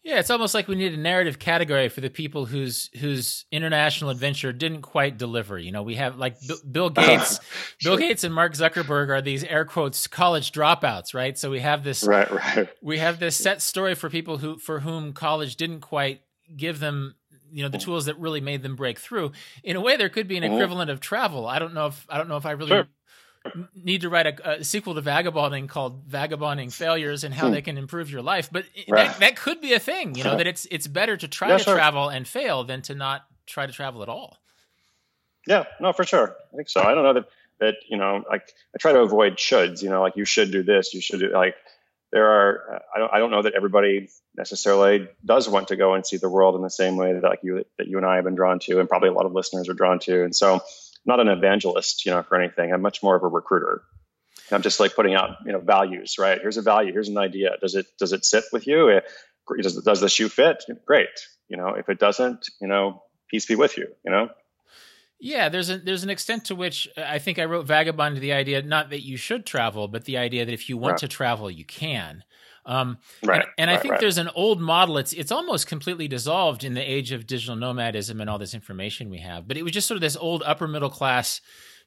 yeah, it's almost like we need a narrative category for the people whose whose international adventure didn't quite deliver. You know, we have like B- Bill Gates, sure. Bill Gates and Mark Zuckerberg are these air quotes college dropouts, right? So we have this right, right. We have this set story for people who for whom college didn't quite give them you know the tools that really made them break through. In a way, there could be an mm-hmm. equivalent of travel. I don't know if I don't know if I really sure need to write a, a, sequel to Vagabonding called Vagabonding Failures and how hmm. they can improve your life. But right. that, that, could be a thing, you know, that it's it's better to try yeah, to sure. travel and fail than to not try to travel at all. Yeah, no, for sure. I think so. I don't know that that you know, like I try to avoid shoulds. You know, like you should do this, you should do like. There are. I don't. I don't know that everybody necessarily does want to go and see the world in the same way that like you that you and I have been drawn to, and probably a lot of listeners are drawn to. And so, not an evangelist, you know, for anything. I'm much more of a recruiter. I'm just like putting out, you know, values, right? Here's a value. Here's an idea. Does it, does it sit with you? Eh, does, does the shoe fit? Great. You know, if it doesn't, you know, peace be with you, you know? Yeah, there's a there's an extent to which uh, I think I wrote Vagabond to the idea not that you should travel, but the idea that if you want to travel, you can. Um, right, and, and right, I think right. there's an old model. It's it's almost completely dissolved in the age of digital nomadism and all this information we have. But it was just sort of this old upper middle class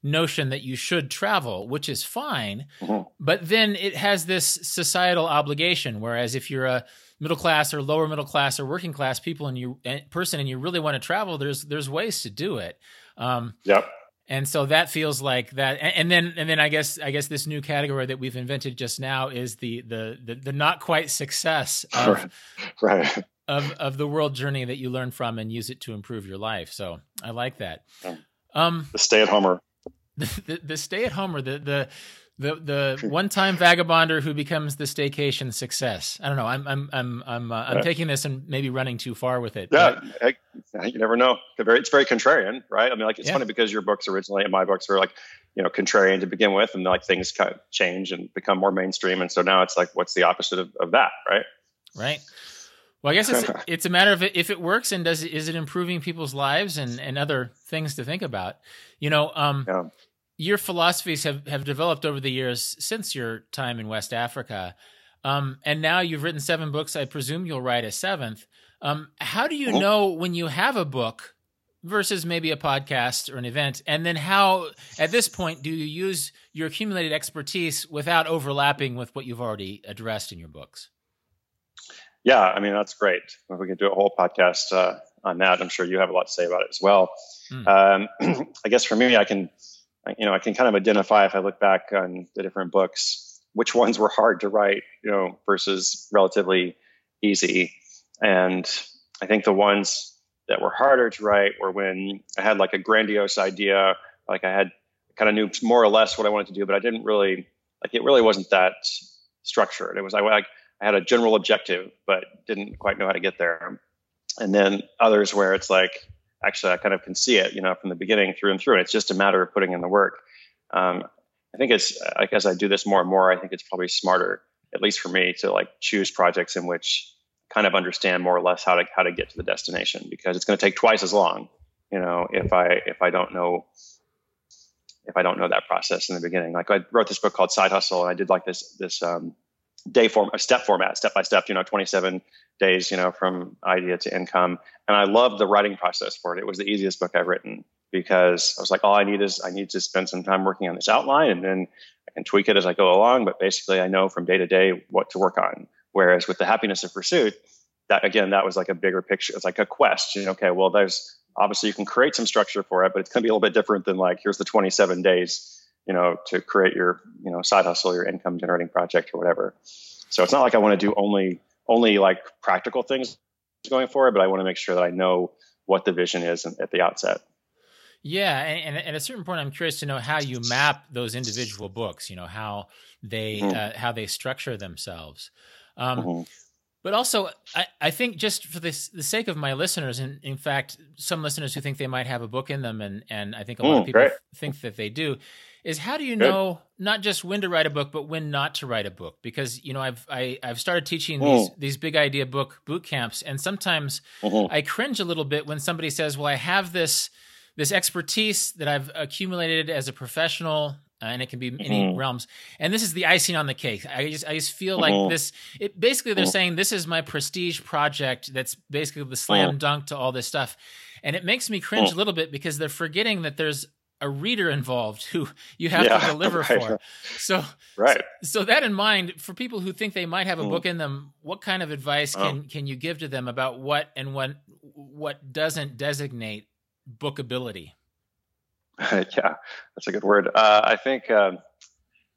notion that you should travel, which is fine. Mm-hmm. But then it has this societal obligation. Whereas if you're a middle class or lower middle class or working class people and you person and you really want to travel, there's there's ways to do it. Um, yep and so that feels like that. And, and, then and then i guess i guess this new category that we've invented just now is the the the, the not quite success of, right. of of the world journey that you learn from and use it to improve your life. So i like that. Um the stay at homer the, the, the stay at homer the the the the one time vagabonder who becomes the staycation success. I don't know. I'm I'm I'm I'm uh, I'm taking this and maybe running too far with it. Yeah, I, you never know. It's very contrarian, right? I mean, like it's yeah. funny because your books originally and my books were like you know contrarian to begin with, and like things kind of change and become more mainstream, and so now it's like what's the opposite of, of that, right? Right. Well, I guess it's it's a matter of if it works and does it, is it improving people's lives and and other things to think about. You know, um, yeah your philosophies have, have developed over the years since your time in West Africa. Um, and now you've written seven books. I presume you'll write a seventh. Um, how do you oh. know when you have a book versus maybe a podcast or an event? And then how, at this point, do you use your accumulated expertise without overlapping with what you've already addressed in your books? Yeah, I mean, that's great. If we could do a whole podcast uh, on that, I'm sure you have a lot to say about it as well. Mm. Um, I guess for me, I can you know, I can kind of identify if I look back on the different books, which ones were hard to write, you know, versus relatively easy. And I think the ones that were harder to write were when I had like a grandiose idea, like I had kind of knew more or less what I wanted to do, but I didn't really like it. Really wasn't that structured. It was I like I had a general objective, but didn't quite know how to get there. And then others where it's like actually I kind of can see it, you know, from the beginning through and through. It's just a matter of putting in the work. Um, I think it's like as I do this more and more, I think it's probably smarter, at least for me, to like choose projects in which kind of understand more or less how to how to get to the destination because it's going to take twice as long, you know, if I if I don't know if I don't know that process in the beginning. Like I wrote this book called Side Hustle, and I did like this this um, day form, a step format, step by step. You know, 27 days, you know, from idea to income, and I loved the writing process for it. It was the easiest book I've written because I was like, all I need is I need to spend some time working on this outline, and then I can tweak it as I go along. But basically, I know from day to day what to work on. Whereas with the happiness of pursuit, that again, that was like a bigger picture. It's like a quest. You know, okay, well, there's obviously you can create some structure for it, but it's going to be a little bit different than like here's the 27 days, you know, to create your you know side hustle, your income generating project or whatever. So it's not like I want to do only only like practical things going forward, but I want to make sure that I know what the vision is at the outset. Yeah, and, and, at a certain point, I'm curious to know how you map those individual books. You know how they mm-hmm. uh, how they structure themselves. Um, mm-hmm. But also, I, I think just for this, the sake of my listeners, and in fact, some listeners who think they might have a book in them, and, and I think a lot mm, of people great. think that they do, is how do you Good. know not just when to write a book, but when not to write a book? Because you know, I've I, have i have started teaching mm. these these big idea book boot camps, and sometimes mm-hmm. I cringe a little bit when somebody says, "Well, I have this." This expertise that I've accumulated as a professional uh, and it can be mm-hmm. realms. And this is the icing on the cake. I just I just feel mm-hmm. like this. It basically they're mm-hmm. saying this is my prestige project. That's basically the slam mm-hmm. dunk to all this stuff, and it makes me cringe mm-hmm. a little bit because they're forgetting that there's a reader involved who you have yeah, to deliver right. for. So, right. So, so, that in mind, for people who think they might have a mm. book in them, what kind of advice can oh. can you give to them about what and what what doesn't designate bookability? yeah, that's a good word. Uh, I think, um,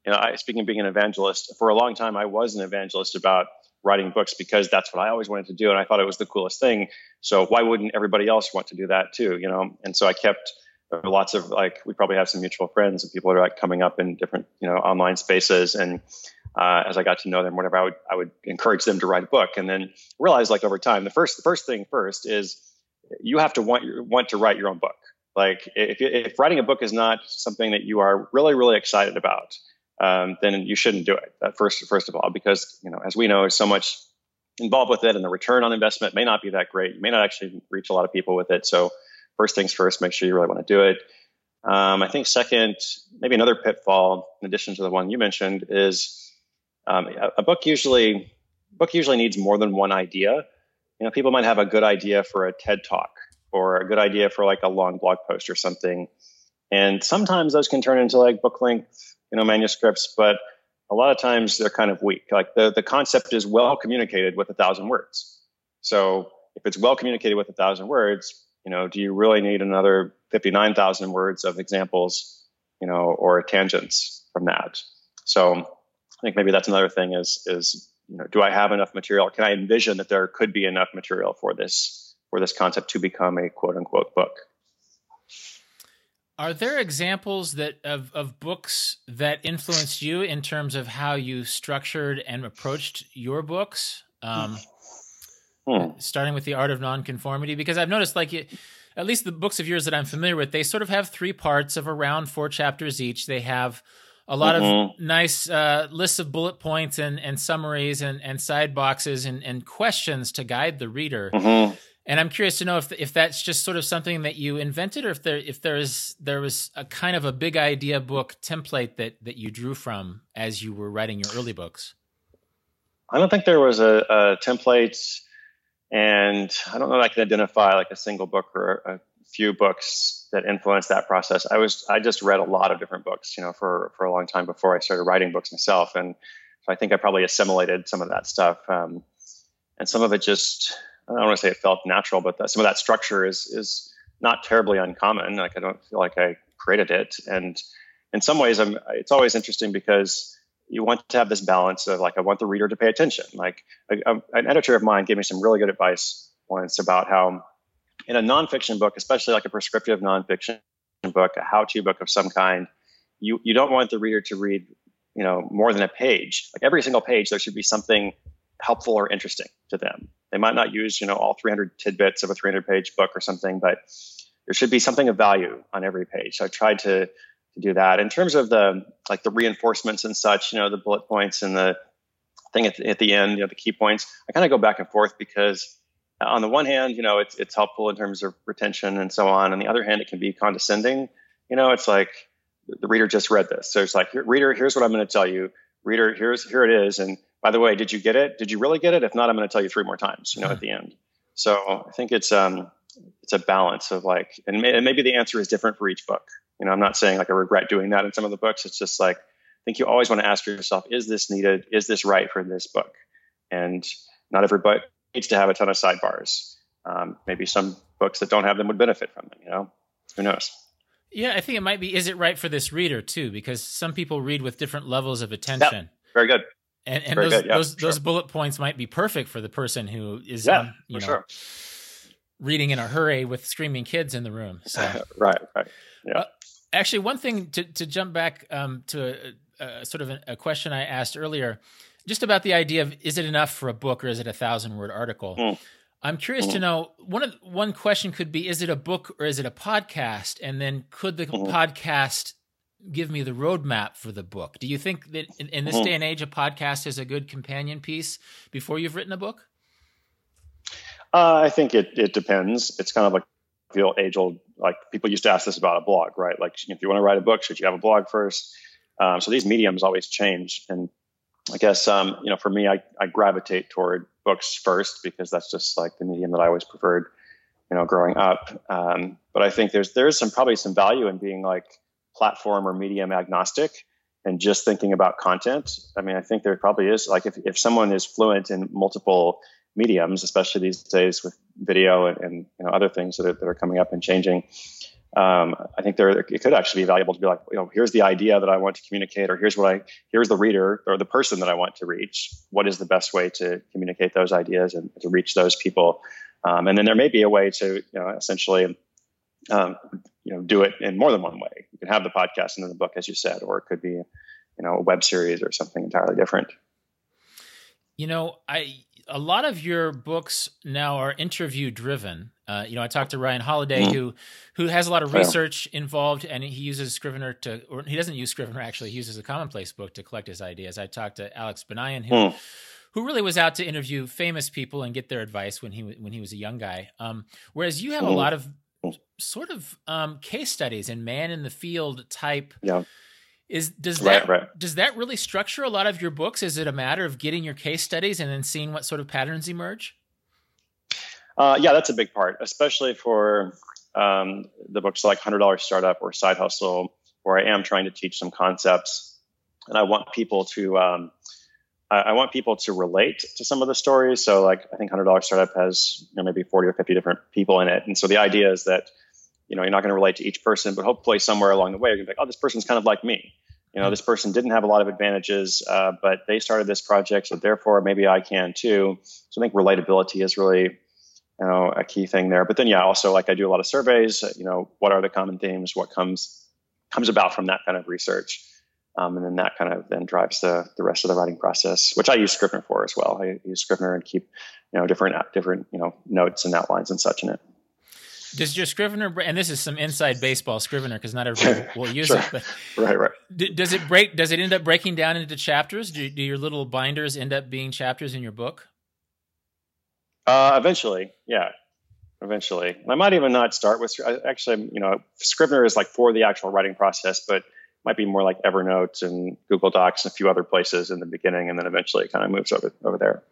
you know, I, speaking of being an evangelist, for a long time I was an evangelist about writing books because that's what I always wanted to do, and I thought it was the coolest thing. So why wouldn't everybody else want to do that too? You know, and so I kept lots of like we probably have some mutual friends and people that are like coming up in different you know online spaces and uh, as I got to know them, whatever I would I would encourage them to write a book, and then realize like over time the first the first thing first is you have to want want to write your own book. Like if, if writing a book is not something that you are really, really excited about, um, then you shouldn't do it. That first, first of all, because you know, as we know, so much involved with it, and the return on investment may not be that great. You may not actually reach a lot of people with it. So first things first, make sure you really want to do it. Um, I think second, maybe another pitfall in addition to the one you mentioned is um, a, a book usually book usually needs more than one idea. You know, people might have a good idea for a TED talk or a good idea for like a long blog post or something. And sometimes those can turn into like book length, you know, manuscripts, but a lot of times they're kind of weak. Like the, the concept is well communicated with a thousand words. So if it's well communicated with a thousand words, you know, do you really need another 59,000 words of examples, you know, or tangents from that? So I think maybe that's another thing is, is, you know, do I have enough material? Can I envision that there could be enough material for this for this concept to become a quote unquote book. Are there examples that of, of books that influenced you in terms of how you structured and approached your books? Um, hmm. Starting with the art of nonconformity, because I've noticed like it, at least the books of yours that I'm familiar with, they sort of have three parts of around four chapters each. They have a lot mm-hmm. of nice uh, lists of bullet points and, and summaries and, and side boxes and, and questions to guide the reader. Mm-hmm. And I'm curious to know if if that's just sort of something that you invented, or if there if there is there was a kind of a big idea book template that that you drew from as you were writing your early books. I don't think there was a, a template, and I don't know if I can identify like a single book or a few books that influenced that process. I was I just read a lot of different books, you know, for for a long time before I started writing books myself, and so I think I probably assimilated some of that stuff, um, and some of it just I don't want to say it felt natural, but some of that structure is is not terribly uncommon. Like I don't feel like I created it, and in some ways, I'm. It's always interesting because you want to have this balance of like I want the reader to pay attention. Like an editor of mine gave me some really good advice once about how in a nonfiction book, especially like a prescriptive nonfiction book, a how-to book of some kind, you you don't want the reader to read you know more than a page. Like every single page, there should be something helpful or interesting to them. They might not use, you know, all 300 tidbits of a 300 page book or something, but there should be something of value on every page. So I tried to, to do that. In terms of the like the reinforcements and such, you know, the bullet points and the thing at the, at the end, you know, the key points, I kind of go back and forth because on the one hand, you know, it's it's helpful in terms of retention and so on. On the other hand, it can be condescending. You know, it's like the reader just read this, so it's like, reader, here's what I'm going to tell you. Reader, here's here it is. And by the way, did you get it? Did you really get it? If not, I'm going to tell you three more times. You know, at the end. So I think it's um it's a balance of like, and, may, and maybe the answer is different for each book. You know, I'm not saying like I regret doing that in some of the books. It's just like I think you always want to ask yourself, is this needed? Is this right for this book? And not every book needs to have a ton of sidebars. Um, maybe some books that don't have them would benefit from them. You know, who knows? Yeah, I think it might be. Is it right for this reader too? Because some people read with different levels of attention. Yep. Very good. And, and Very those, good. those, sure. those bullet points might be perfect for the person who is, yeah, um, you know, sure. reading in a hurry with screaming kids in the room. So right, right, yeah. Uh, actually, one thing to to jump back um, to a, a sort of a, a question I asked earlier just about the idea of is it enough for a book or is it a thousand word article? Mm. I'm curious mm. to know one of one question could be is it a book or is it a podcast? And then could the mm. podcast give me the roadmap for the book? Do you think that in, in this mm-hmm. day and age a podcast is a good companion piece before you've written a book? Uh, I think it it depends. It's kind of like the age old like people used to ask this about a blog, right? Like if you want to write a book, should you have a blog first? Um, so these mediums always change, and I guess um, you know, for me, I, I gravitate toward books first because that's just like the medium that I always preferred, you know, growing up. Um, but I think there's there's some probably some value in being like platform or medium agnostic and just thinking about content. I mean, I think there probably is like if if someone is fluent in multiple mediums, especially these days with video and, and you know other things that are, that are coming up and changing um, I think there it could actually be valuable to be like, you know, here's the idea that I want to communicate, or here's what I here's the reader or the person that I want to reach. What is the best way to communicate those ideas and to reach those people? Um, and then there may be a way to, you know, essentially, um, you know, do it in more than one way. You can have the podcast and then the book, as you said, or it could be, you know, a web series or something entirely different. You know, I a lot of your books now are interview driven. Uh, you know, I talked to Ryan Holiday, mm-hmm. who who has a lot of research involved, and he uses Scrivener to, or he doesn't use Scrivener actually. He uses a commonplace book to collect his ideas. I talked to Alex Banayan, who mm. who really was out to interview famous people and get their advice when he when he was a young guy. Um, whereas you have mm. a hmm. lot of sort of um, case studies and man in the field type. Yeah is does that right, right. does that really structure a lot of your books? Is it a matter of getting your case studies and then seeing what sort of patterns emerge? Uh, yeah, that's a big part, especially for um, the books like Hundred Dollar Startup or Side Hustle, where I am trying to teach some concepts, and I want people to um, I, I, want people to relate to some of the stories. So, like I think Hundred Dollar Startup has you know, maybe forty or fifty different people in it, and so the idea is that you know, you're not going to relate to each person, but hopefully somewhere along the way, you're going to be like, oh, this person's kind of like me. You know, this person didn't have a lot of advantages, uh, but they started this project, so therefore maybe I can too. So I think relatability is really, you know, a key thing there. But then, yeah, also like I do a lot of surveys. You know, what are the common themes? What comes comes about from that kind of research? Um, and then that kind of then drives the the rest of the writing process, which I use Scrivener for as well. I use Scrivener and keep, you know, different different you know notes and outlines and such in it. Does your Scrivener, and this is some inside baseball Scrivener because not everybody will use sure. it, but right, right. does it break? Does it end up breaking down into chapters? Do, do your little binders end up being chapters in your book? Uh, eventually, yeah, eventually. And I might even not start with actually, you know, Scrivener is like for the actual writing process, but might be more like Evernote and Google Docs and a few other places in the beginning, and then eventually it kind of moves over over there.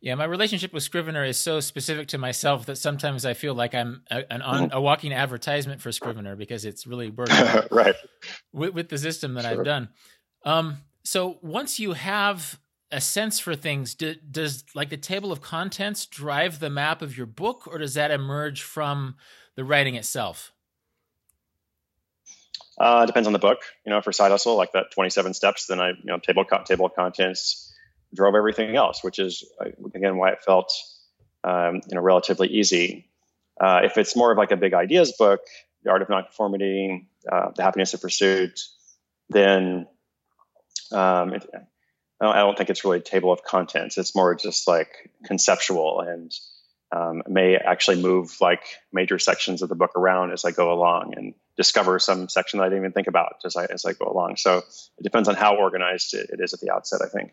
Yeah, my relationship with Scrivener is so specific to myself that sometimes I feel like I'm a, an on, a walking advertisement for Scrivener because it's really worked right with, with, the system that sure. I've done. Um, so once you have a sense for things, do, does like the table of contents drive the map of your book, or does that emerge from the writing itself? Uh, depends on the book. You know, for side hustle, like that 27 steps, then I, you know, table table of contents drove everything else, which is uh, again why it felt um, you know relatively easy. Uh, if it's more of like a big ideas book, the art of nonconformity, uh, the happiness of pursuit, then um, it, I don't think it's really a table of contents. It's more just like conceptual and um, may actually move like major sections of the book around as I go along and discover some section that I didn't even think about as I as I go along. So it depends on how organized it, it is at the outset. I think.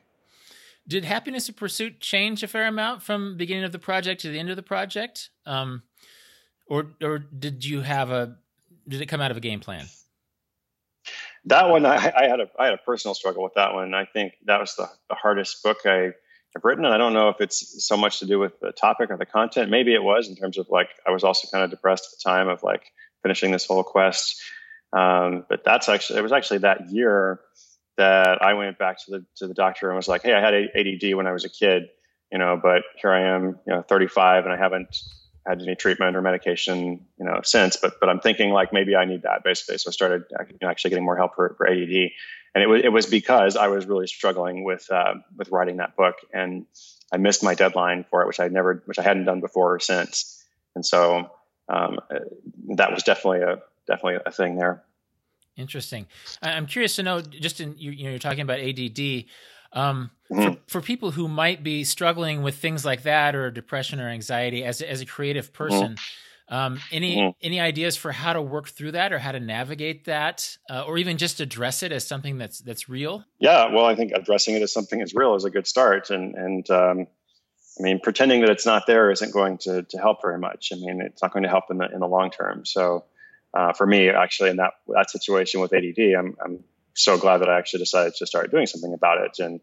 Did happiness of pursuit change a fair amount from beginning of the project to the end of the project, um, or or did you have a did it come out of a game plan? That one, I, I had a I had a personal struggle with that one. I think that was the, the hardest book I have written, and I don't know if it's so much to do with the topic or the content. Maybe it was in terms of like I was also kind of depressed at the time of like finishing this whole quest. Um, but that's actually it was actually that year that I went back to the to the doctor and was like, "Hey, I had ADD when I was a kid, you know, but here I am, you know, 35, and I haven't had any treatment or medication, you know, since. But but I'm thinking like maybe I need that basically. So I started actually getting more help for, for ADD, and it was it was because I was really struggling with uh, with writing that book, and I missed my deadline for it, which I never, which I hadn't done before or since, and so um, that was definitely a definitely a thing there. Interesting. I'm curious to know, just in you, you know, you're talking about ADD. Um, mm-hmm. for, for people who might be struggling with things like that or depression or anxiety as as a creative mm-hmm. person, mm-hmm. um, any mm-hmm. any ideas for how to work through that or how to navigate that, uh, or even just address it as something that's that's real? Yeah, well, I think addressing it as something that's real is a good start, and and um, I mean, pretending that it's not there isn't going to to help very much. I mean, it's not going to help in the in the long term. So uh, for me, actually, in that that situation with ADD, I'm I'm so glad that I actually decided to start doing something about it. And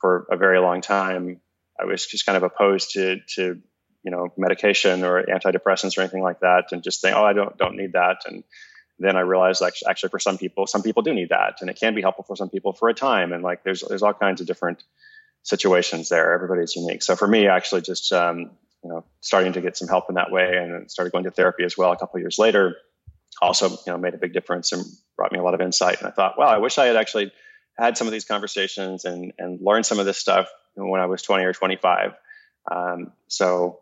for a very long time, I was just kind of opposed to to you know medication or antidepressants or anything like that, and just think, oh, I don't don't need that. And then I realized actually, actually for some people, some people do need that, and it can be helpful for some people for a time. And like there's there's all kinds of different situations there. Everybody's unique. So for me, actually, just um, you know starting to get some help in that way, and started going to therapy as well a couple years later also you know made a big difference and brought me a lot of insight. And I thought, wow, I wish I had actually had some of these conversations and and learned some of this stuff when I was 20 or 25. Um, so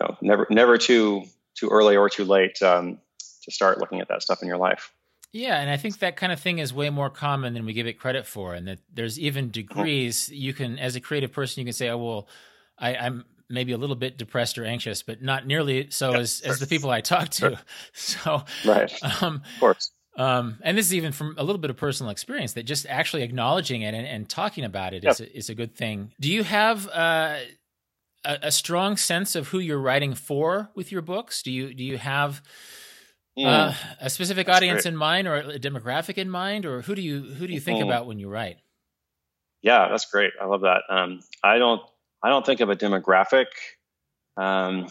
you know, never never too too early or too late um, to start looking at that stuff in your life. Yeah, and I think that kind of thing is way more common than we give it credit for, and that there's even mm-hmm. degrees you can, as a creative person, you can say, "Oh, well, I, am maybe a little bit depressed or anxious, but not nearly so as, as the people I talk to. So, right, um, of course. Um, and this is even from a little bit of personal experience that just actually acknowledging it and, and talking about it is, a, is a good thing. Do you have uh, a, a, strong sense of who you're writing for with your books? Do you do you have mm. uh, a specific audience great. in mind or a demographic in mind, or who do you who do you think mm. about when you write? Yeah, that's great. I love that. Um, I don't I don't think of a demographic. Um,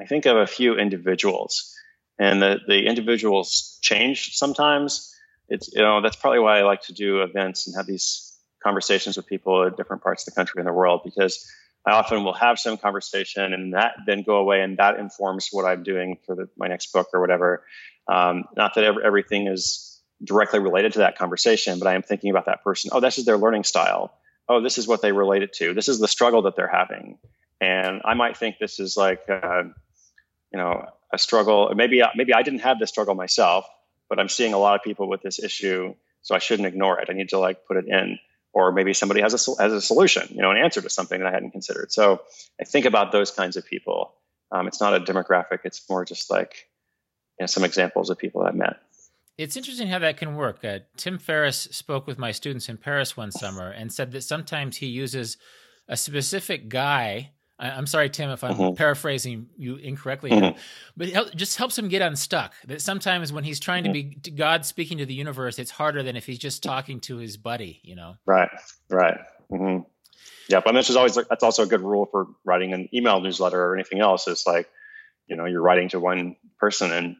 I think of a few individuals, and the the individuals change sometimes. It's you know that's probably why I like to do events and have these conversations with people in different parts of the country and the world because I often will have some conversation and that then go away and that informs what I'm doing for the, my next book or whatever. Um, not that every, everything is directly related to that conversation, but I am thinking about that person. Oh, this is their learning style oh, this is what they relate it to. This is the struggle that they're having. And I might think this is like, uh, you know, a struggle. Maybe, maybe I didn't have this struggle myself, but I'm seeing a lot of people with this issue. So I shouldn't ignore it. I need to like put it in. Or maybe somebody has a, has a solution, you know, an answer to something that I hadn't considered. So I think about those kinds of people. Um, it's not a demographic. It's more just like, you know, some examples of people I've met. It's interesting how that can work. Uh, Tim Ferriss spoke with my students in Paris one summer and said that sometimes he uses a specific guy. I, am sorry, Tim, if I'm mm-hmm. paraphrasing you incorrectly, mm-hmm. but it just helps him get unstuck. That sometimes when he's trying mm-hmm. to be God speaking to the universe, it's harder than if he's just talking to his buddy. You know? Right. Right. Mm-hmm. Yeah, but this is always that's also a good rule for writing an email newsletter or anything else. Is like, you know, you're writing to one person and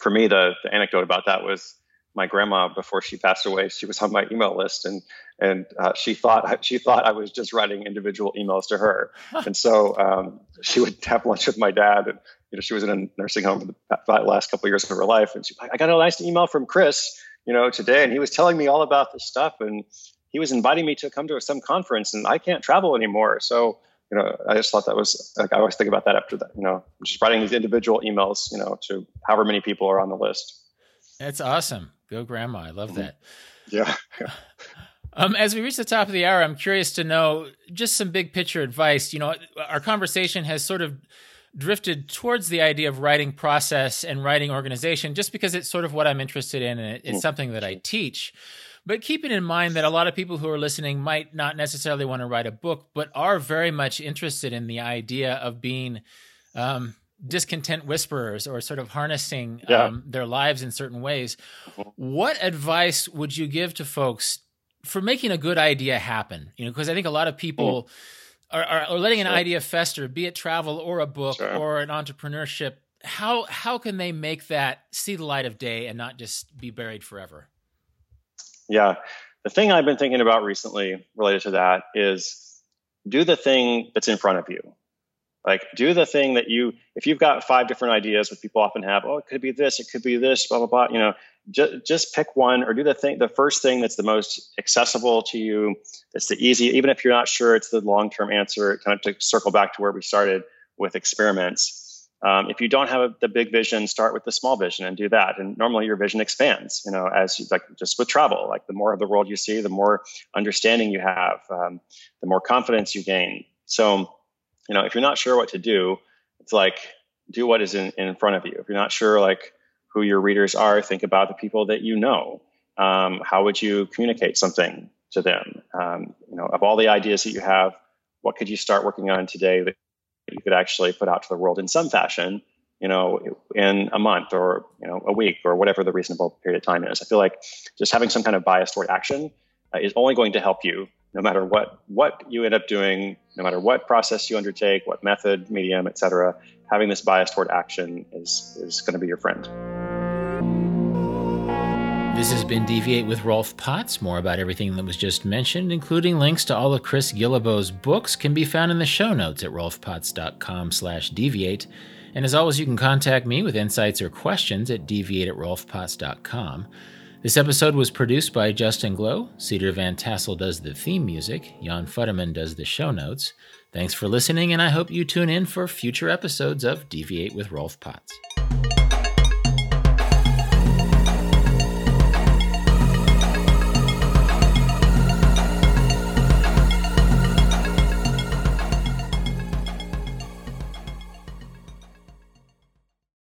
for me, the, the anecdote about that was my grandma before she passed away. She was on my email list, and and uh, she thought she thought I was just writing individual emails to her. and so um, she would have lunch with my dad, and you know she was in a nursing home for the last couple of years of her life, and she I got a nice email from Chris, you know, today, and he was telling me all about this stuff, and he was inviting me to come to some conference, and I can't travel anymore, so you know, I just thought that was like I always think about that after that. You know, just writing these individual emails, you know, to however many people are on the list. That's awesome. Go grandma. I love mm-hmm. that. Yeah. Um, as we reach the top of the hour, I'm curious to know just some big picture advice. You know, our conversation has sort of drifted towards the idea of writing process and writing organization just because it's sort of what I'm interested in and it's mm. something that I teach. But keeping in mind that a lot of people who are listening might not necessarily want to write a book, but are very much interested in the idea of being um, discontent whisperers or sort of harnessing yeah. um, their lives in certain ways. What advice would you give to folks for making a good idea happen? You know, because I think a lot of people. Mm or, or, letting an sure. idea fester, be it travel or a book sure. or an entrepreneurship, how how can they make that see the light of day and not just be buried forever? Yeah, the thing I've been thinking about recently related to that is do the thing that's in front of you. Like do the thing that you if you've got five different ideas, which people often have, oh, it could be this, it could be this, blah blah blah. You know, just just pick one or do the thing, the first thing that's the most accessible to you. That's the easy, even if you're not sure it's the long term answer. Kind of to circle back to where we started with experiments. Um, if you don't have a, the big vision, start with the small vision and do that. And normally your vision expands. You know, as you, like just with travel, like the more of the world you see, the more understanding you have, um, the more confidence you gain. So you know, if you're not sure what to do, it's like do what is in, in front of you. If you're not sure like who your readers are, think about the people that you know. Um, how would you communicate something to them? Um, you know, of all the ideas that you have, what could you start working on today that you could actually put out to the world in some fashion? You know, in a month or you know a week or whatever the reasonable period of time is. I feel like just having some kind of bias toward action uh, is only going to help you no matter what what you end up doing, no matter what process you undertake, what method, medium, etc., having this bias toward action is is going to be your friend. This has been Deviate with Rolf Potts. More about everything that was just mentioned, including links to all of Chris Guillebeau's books, can be found in the show notes at rolfpotts.com slash deviate. And as always, you can contact me with insights or questions at deviate at rolfpotts.com. This episode was produced by Justin Glow. Cedar Van Tassel does the theme music. Jan Futterman does the show notes. Thanks for listening, and I hope you tune in for future episodes of Deviate with Rolf Potts.